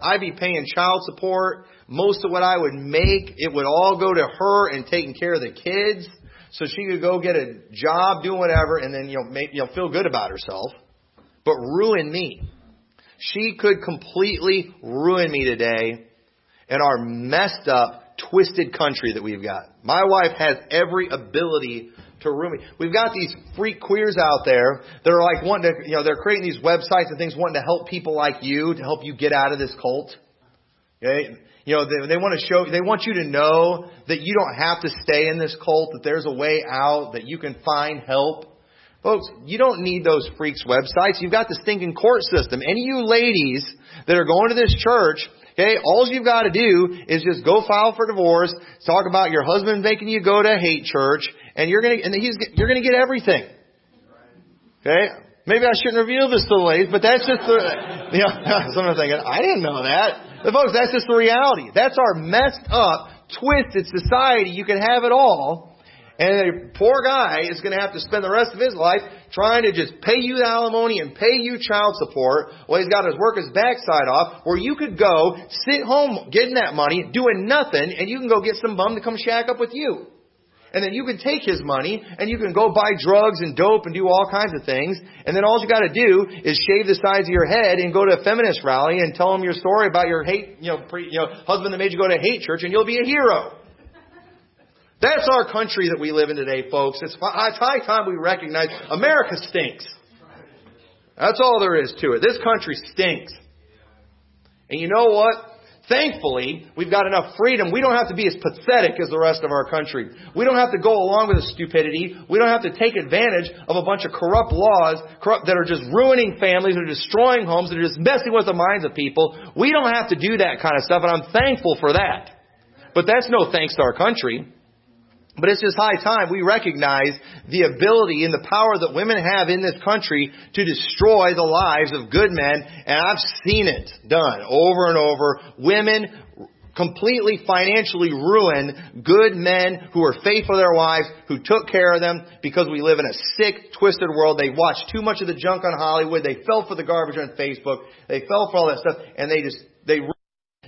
I'd be paying child support. Most of what I would make, it would all go to her and taking care of the kids. So she could go get a job, do whatever, and then, you know, make, you know, feel good about herself. But ruin me. She could completely ruin me today in our messed up, twisted country that we've got. My wife has every ability to roomie. We've got these freak queers out there that are like wanting to, you know, they're creating these websites and things wanting to help people like you, to help you get out of this cult. Okay? You know, they, they want to show, they want you to know that you don't have to stay in this cult, that there's a way out, that you can find help. Folks, you don't need those freaks websites. You've got the stinking court system. Any of you ladies that are going to this church Okay, all you've got to do is just go file for divorce, talk about your husband making you go to hate church, and you're gonna and he's you're gonna get everything. Okay, maybe I shouldn't reveal this to the ladies, but that's just the you know some are thinking I didn't know that. But folks, that's just the reality. That's our messed up, twisted society, you can have it all. And a poor guy is going to have to spend the rest of his life trying to just pay you alimony and pay you child support while he's got to work his backside off, where you could go, sit home getting that money, doing nothing, and you can go get some bum to come shack up with you. And then you can take his money and you can go buy drugs and dope and do all kinds of things. And then all you got to do is shave the sides of your head and go to a feminist rally and tell them your story about your hate, you know, pre, you know, husband that made you go to hate church and you'll be a hero. [laughs] That's our country that we live in today, folks. It's, it's high time we recognize America stinks. That's all there is to it. This country stinks. And you know what? Thankfully, we've got enough freedom. We don't have to be as pathetic as the rest of our country. We don't have to go along with the stupidity. We don't have to take advantage of a bunch of corrupt laws corrupt, that are just ruining families, that are destroying homes, that are just messing with the minds of people. We don't have to do that kind of stuff, and I'm thankful for that. But that's no thanks to our country. But it's just high time we recognize the ability and the power that women have in this country to destroy the lives of good men. And I've seen it done over and over. Women completely financially ruin good men who are faithful to their wives, who took care of them because we live in a sick, twisted world. They watch too much of the junk on Hollywood. They fell for the garbage on Facebook. They fell for all that stuff and they just, they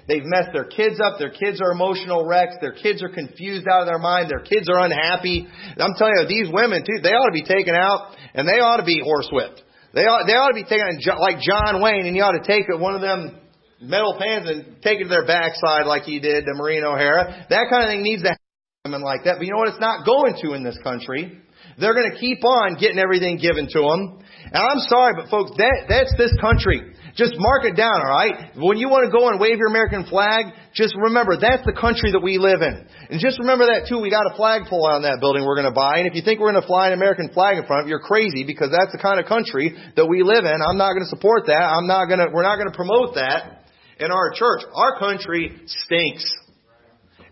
They've messed their kids up. Their kids are emotional wrecks. Their kids are confused out of their mind. Their kids are unhappy. I'm telling you, these women too, they ought to be taken out and they ought to be horsewhipped. They ought, they ought to be taken like John Wayne and you ought to take one of them metal pans and take it to their backside like he did to Maureen O'Hara. That kind of thing needs to happen women like that. But you know what? It's not going to in this country. They're going to keep on getting everything given to them. And I'm sorry, but folks, that, that's this country. Just mark it down, alright? When you want to go and wave your American flag, just remember that's the country that we live in. And just remember that too, we got a flagpole on that building we're going to buy. And if you think we're going to fly an American flag in front of it, you're crazy because that's the kind of country that we live in. I'm not going to support that. I'm not going to, we're not going to promote that in our church. Our country stinks.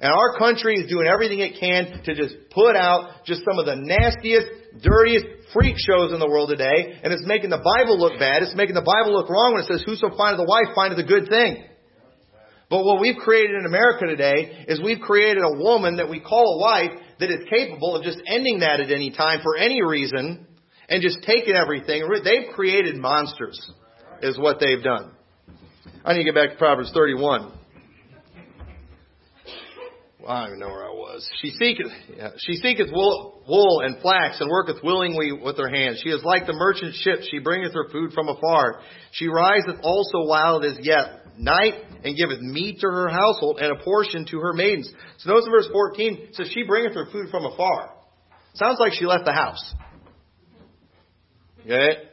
And our country is doing everything it can to just put out just some of the nastiest, dirtiest freak shows in the world today. And it's making the Bible look bad. It's making the Bible look wrong when it says, whoso findeth a wife findeth a good thing. But what we've created in America today is we've created a woman that we call a wife that is capable of just ending that at any time for any reason and just taking everything. They've created monsters is what they've done. I need to get back to Proverbs 31. I don't even know where I was. She seeketh, she seeketh wool, wool and flax and worketh willingly with her hands. She is like the merchant ship. She bringeth her food from afar. She riseth also while it is yet night and giveth meat to her household and a portion to her maidens. So notice in verse 14, it says she bringeth her food from afar. Sounds like she left the house. Okay?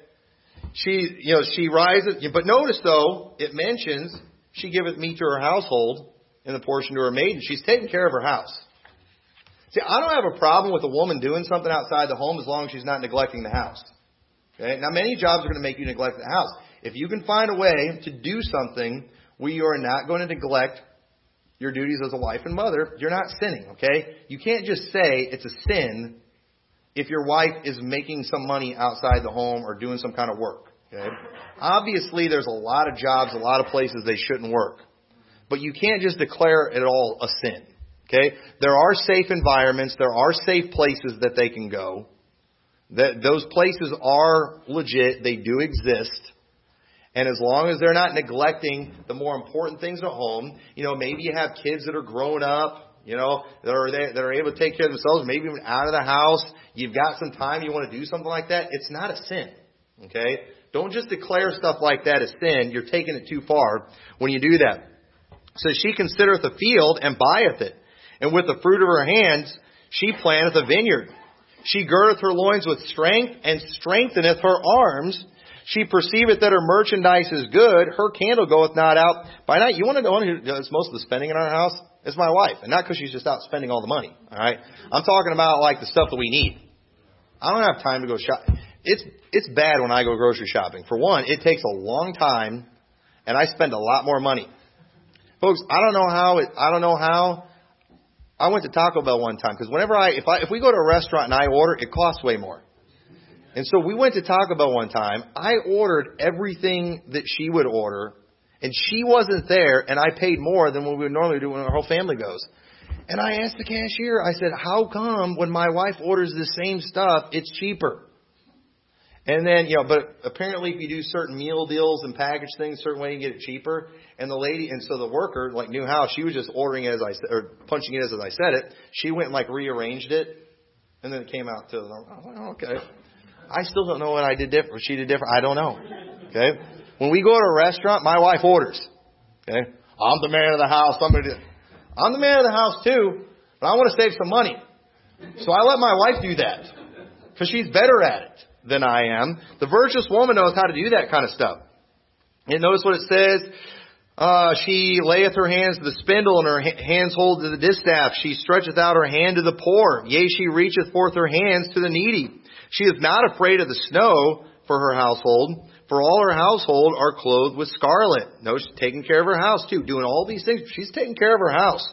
She, you know, she rises, but notice though, it mentions she giveth meat to her household in the portion to her maiden. She's taking care of her house. See, I don't have a problem with a woman doing something outside the home as long as she's not neglecting the house. Okay? Now, many jobs are going to make you neglect the house. If you can find a way to do something where you are not going to neglect your duties as a wife and mother, you're not sinning, okay? You can't just say it's a sin if your wife is making some money outside the home or doing some kind of work, okay? Obviously, there's a lot of jobs, a lot of places they shouldn't work. But you can't just declare it all a sin. Okay? There are safe environments, there are safe places that they can go. That those places are legit, they do exist. And as long as they're not neglecting the more important things at home, you know, maybe you have kids that are grown up, you know, that are that are able to take care of themselves, maybe even out of the house. You've got some time, you want to do something like that. It's not a sin. Okay? Don't just declare stuff like that as sin. You're taking it too far when you do that says, She considereth a field and buyeth it, and with the fruit of her hands she planteth a vineyard. She girdeth her loins with strength, and strengtheneth her arms. She perceiveth that her merchandise is good. Her candle goeth not out by night. You want to know who does most of the spending in our house? It's my wife, and not because she's just out spending all the money. All right, I'm talking about like the stuff that we need. I don't have time to go shop. It's it's bad when I go grocery shopping. For one, it takes a long time, and I spend a lot more money. Folks, I don't know how it, I don't know how. I went to Taco Bell one time because whenever I if I if we go to a restaurant and I order, it costs way more. And so we went to Taco Bell one time. I ordered everything that she would order, and she wasn't there, and I paid more than what we would normally do when our whole family goes. And I asked the cashier, I said, how come when my wife orders the same stuff, it's cheaper? And then, you know, but apparently if you do certain meal deals and package things a certain way, you get it cheaper. And the lady, and so the worker, like knew how, she was just ordering it as I said, or punching it as I said it. She went and like rearranged it. And then it came out to, I was oh, okay. I still don't know what I did different. She did different. I don't know. Okay. When we go to a restaurant, my wife orders. Okay. I'm the man of the house. Somebody. I'm the man of the house too, but I want to save some money. So I let my wife do that because she's better at it than I am. The virtuous woman knows how to do that kind of stuff. And notice what it says. Uh, she layeth her hands to the spindle and her hands hold to the distaff. She stretcheth out her hand to the poor. Yea, she reacheth forth her hands to the needy. She is not afraid of the snow for her household, for all her household are clothed with scarlet. No, she's taking care of her house too, doing all these things. She's taking care of her house.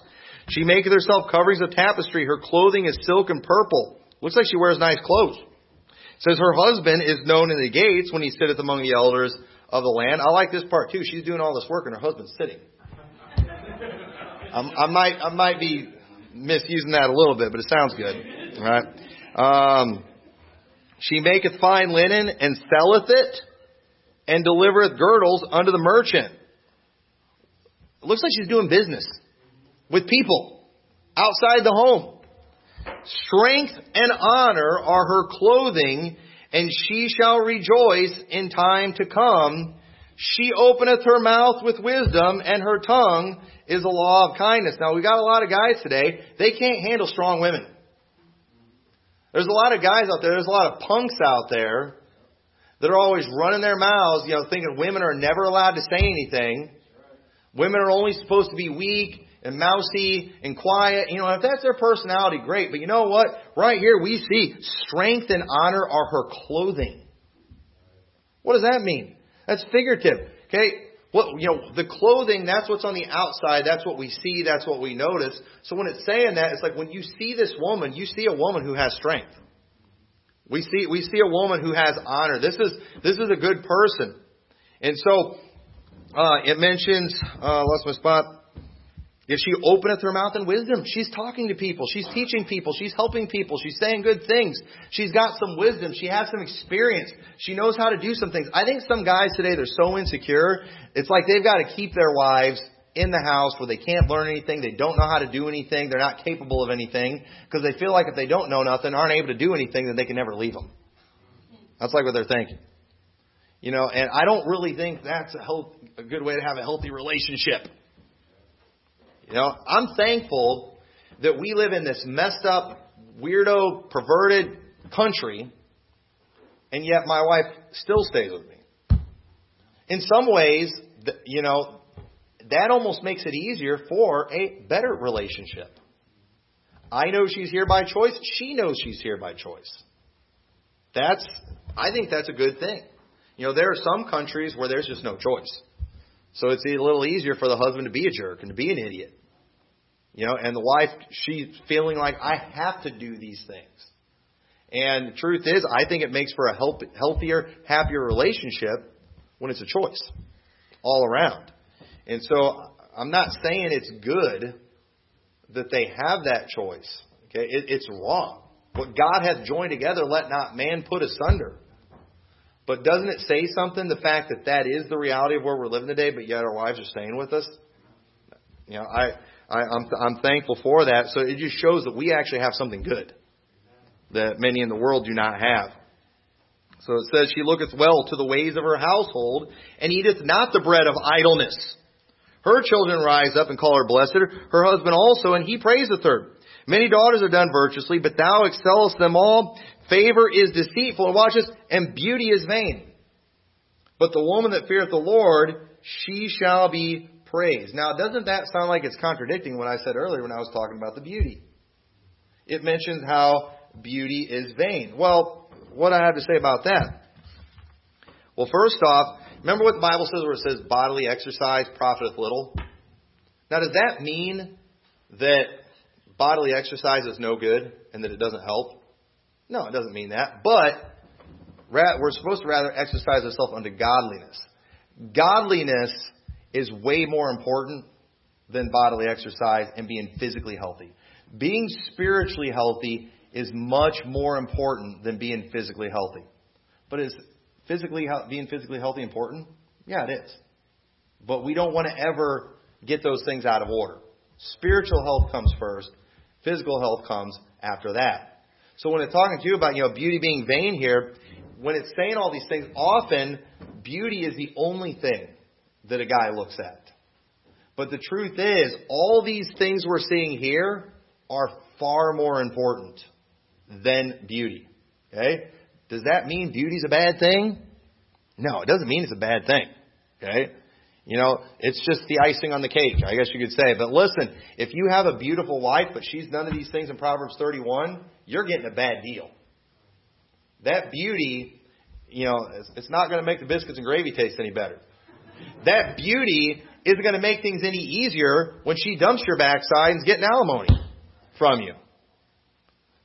She maketh herself coverings of tapestry. Her clothing is silk and purple. Looks like she wears nice clothes. Says her husband is known in the gates when he sitteth among the elders of the land. I like this part too. She's doing all this work and her husband's sitting. I'm, I might I might be misusing that a little bit, but it sounds good. Right. Um, she maketh fine linen and selleth it and delivereth girdles unto the merchant. It looks like she's doing business with people outside the home. Strength and honor are her clothing, and she shall rejoice in time to come. She openeth her mouth with wisdom, and her tongue is a law of kindness. Now, we got a lot of guys today, they can't handle strong women. There's a lot of guys out there, there's a lot of punks out there that are always running their mouths, you know, thinking women are never allowed to say anything. Women are only supposed to be weak and mousy and quiet. You know, if that's their personality, great. But you know what? Right here we see strength and honor are her clothing. What does that mean? That's figurative. Okay? What, you know, the clothing, that's what's on the outside. That's what we see. That's what we notice. So when it's saying that, it's like when you see this woman, you see a woman who has strength. We see, we see a woman who has honor. This is, this is a good person. And so, uh, it mentions, uh, lost my spot. If she openeth her mouth in wisdom, she's talking to people, she's teaching people, she's helping people, she's saying good things. She's got some wisdom, she has some experience, she knows how to do some things. I think some guys today, they're so insecure, it's like they've got to keep their wives in the house where they can't learn anything, they don't know how to do anything, they're not capable of anything, because they feel like if they don't know nothing, aren't able to do anything, then they can never leave them. That's like what they're thinking. You know, and I don't really think that's a, health, a good way to have a healthy relationship. You know, I'm thankful that we live in this messed up, weirdo, perverted country, and yet my wife still stays with me. In some ways, you know, that almost makes it easier for a better relationship. I know she's here by choice. She knows she's here by choice. That's, I think that's a good thing. You know, there are some countries where there's just no choice. So it's a little easier for the husband to be a jerk and to be an idiot. You know, and the wife, she's feeling like, I have to do these things. And the truth is, I think it makes for a healthier, happier relationship when it's a choice all around. And so I'm not saying it's good that they have that choice. Okay, it, it's wrong. What God hath joined together, let not man put asunder. But doesn't it say something, the fact that that is the reality of where we're living today, but yet our wives are staying with us? You know, I, I, I'm, I'm thankful for that. So it just shows that we actually have something good that many in the world do not have. So it says, She looketh well to the ways of her household, and eateth not the bread of idleness. Her children rise up and call her blessed, her husband also, and he praiseth her. Many daughters are done virtuously, but thou excellest them all. Favor is deceitful, and watch this, and beauty is vain. But the woman that feareth the Lord, she shall be praised. Now, doesn't that sound like it's contradicting what I said earlier when I was talking about the beauty? It mentions how beauty is vain. Well, what I have to say about that? Well, first off, Remember what the Bible says where it says bodily exercise profiteth little? Now, does that mean that bodily exercise is no good and that it doesn't help? No, it doesn't mean that. But we're supposed to rather exercise ourselves unto godliness. Godliness is way more important than bodily exercise and being physically healthy. being spiritually healthy is much more important than being physically healthy. But is physically being physically healthy important? Yeah, it is. But we don't want to ever get those things out of order. Spiritual health comes first. Physical health comes after that. So when it's talking to you about, you know, beauty being vain here, when it's saying all these things, often beauty is the only thing that a guy looks at. But the truth is, all these things we're seeing here are far more important than beauty. Okay? Does that mean beauty's a bad thing? No, it doesn't mean it's a bad thing. Okay? You know, it's just the icing on the cake, I guess you could say. But listen, if you have a beautiful wife, but she's none of these things in Proverbs 31, you're getting a bad deal. That beauty, you know, it's not going to make the biscuits and gravy taste any better. That beauty isn't going to make things any easier when she dumps your backside and is getting alimony from you.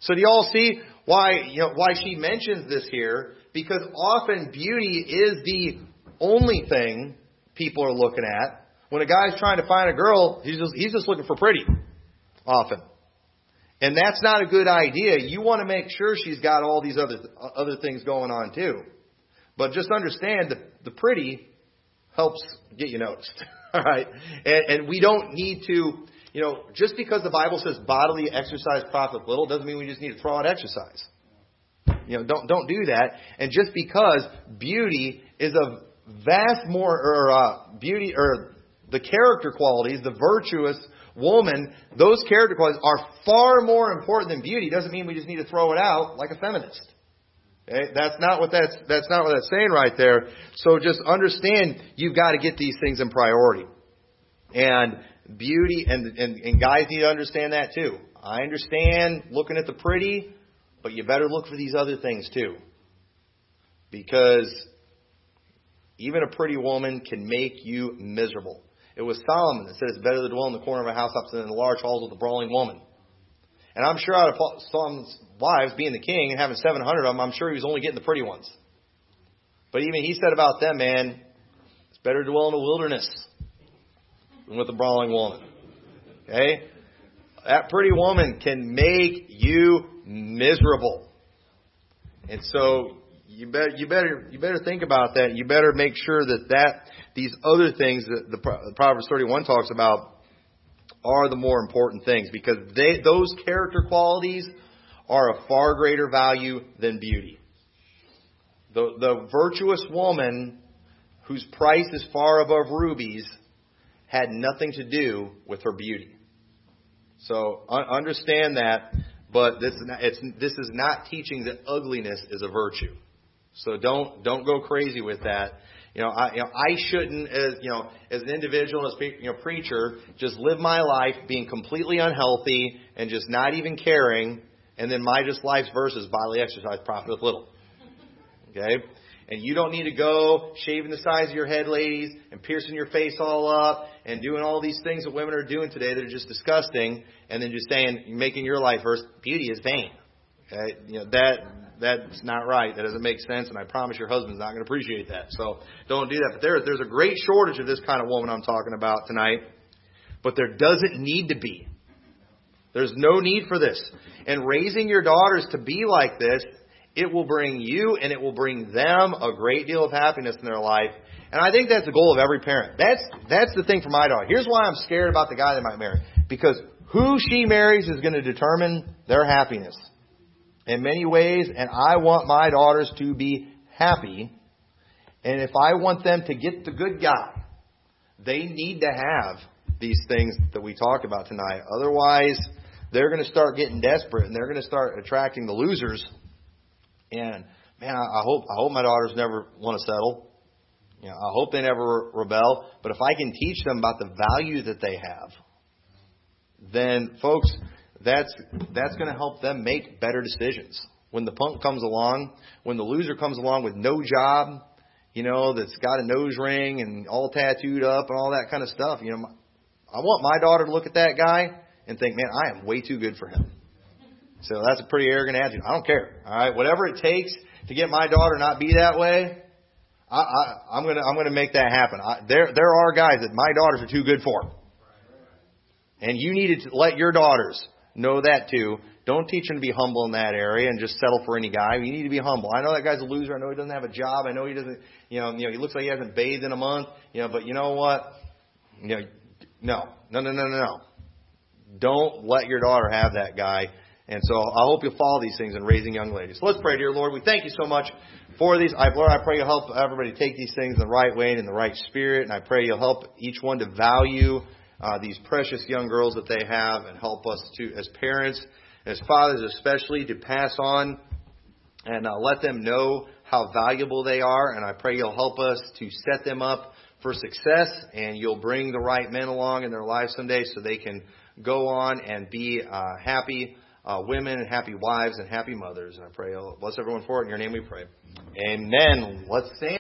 So do you all see why, you know, why she mentions this here? Because often beauty is the only thing people are looking at. When a guy's trying to find a girl, he's just, he's just looking for pretty. Often. And that's not a good idea. You want to make sure she's got all these other, other things going on too. But just understand that the pretty helps get you noticed. [laughs] All right? And, and we don't need to, you know, just because the Bible says bodily exercise profit little doesn't mean we just need to throw out exercise. You know, don't don't do that. And just because beauty is a vast more or uh, beauty or the character qualities, the virtuous woman, those character qualities are far more important than beauty. Doesn't mean we just need to throw it out like a feminist. Okay? That's not what that's that's not what that's saying right there. So just understand you've got to get these things in priority. And beauty and, and and guys need to understand that too. I understand looking at the pretty, but you better look for these other things too. Because even a pretty woman can make you miserable. It was Solomon that said it's better to dwell in the corner of a house than in the large halls with a brawling woman. And I'm sure out of Solomon's wives, being the king and having 700 of them, I'm sure he was only getting the pretty ones. But even he said about them, man, it's better to dwell in the wilderness than with a brawling woman. Okay? That pretty woman can make you miserable. And so you better you better you better think about that. You better make sure that that these other things that the Proverbs 31 talks about are the more important things because they, those character qualities are of far greater value than beauty. The, the virtuous woman whose price is far above rubies had nothing to do with her beauty. So understand that, but this, it's, this is not teaching that ugliness is a virtue. So don't don't go crazy with that. You know, I, you know, I shouldn't, as you know, as an individual, as you know, preacher, just live my life being completely unhealthy and just not even caring, and then my just life's verses bodily exercise profiteth little. Okay, and you don't need to go shaving the sides of your head, ladies, and piercing your face all up, and doing all these things that women are doing today that are just disgusting, and then just saying, making your life verse, beauty is vain. Okay, you know that that's not right. That doesn't make sense, and I promise your husband's not going to appreciate that. So don't do that. But there, there's a great shortage of this kind of woman I'm talking about tonight. But there doesn't need to be. There's no need for this. And raising your daughters to be like this, it will bring you and it will bring them a great deal of happiness in their life. And I think that's the goal of every parent. That's that's the thing for my daughter. Here's why I'm scared about the guy that might marry. Because who she marries is going to determine their happiness in many ways, and I want my daughters to be happy. And if I want them to get the good guy, they need to have these things that we talked about tonight. Otherwise, they're going to start getting desperate and they're going to start attracting the losers. And man, I hope I hope my daughters never want to settle. You know, I hope they never rebel. But if I can teach them about the value that they have, then folks, that's that's going to help them make better decisions. When the punk comes along, when the loser comes along with no job, you know, that's got a nose ring and all tattooed up and all that kind of stuff, you know, my, I want my daughter to look at that guy and think, man, I am way too good for him. So that's a pretty arrogant attitude. I don't care. All right, whatever it takes to get my daughter not be that way, I, I, I'm gonna I'm gonna make that happen. I, there there are guys that my daughters are too good for, and you needed to let your daughters know that too. Don't teach him to be humble in that area and just settle for any guy. You need to be humble. I know that guy's a loser. I know he doesn't have a job. I know he doesn't, you know, you know, he looks like he hasn't bathed in a month. You know, but you know what? You know, no, no, no, no, no, no. Don't let your daughter have that guy. And so I hope you'll follow these things in raising young ladies. So let's pray, dear Lord. We thank you so much for these. I, Lord, I pray you'll help everybody take these things in the right way and in the right spirit. And I pray you'll help each one to value uh, these precious young girls that they have and help us to, as parents, as fathers especially, to pass on and uh, let them know how valuable they are. And I pray you'll help us to set them up for success and you'll bring the right men along in their lives someday so they can go on and be uh, happy uh, women and happy wives and happy mothers. And I pray you'll bless everyone for it. In your name we pray. Amen. Let's stand.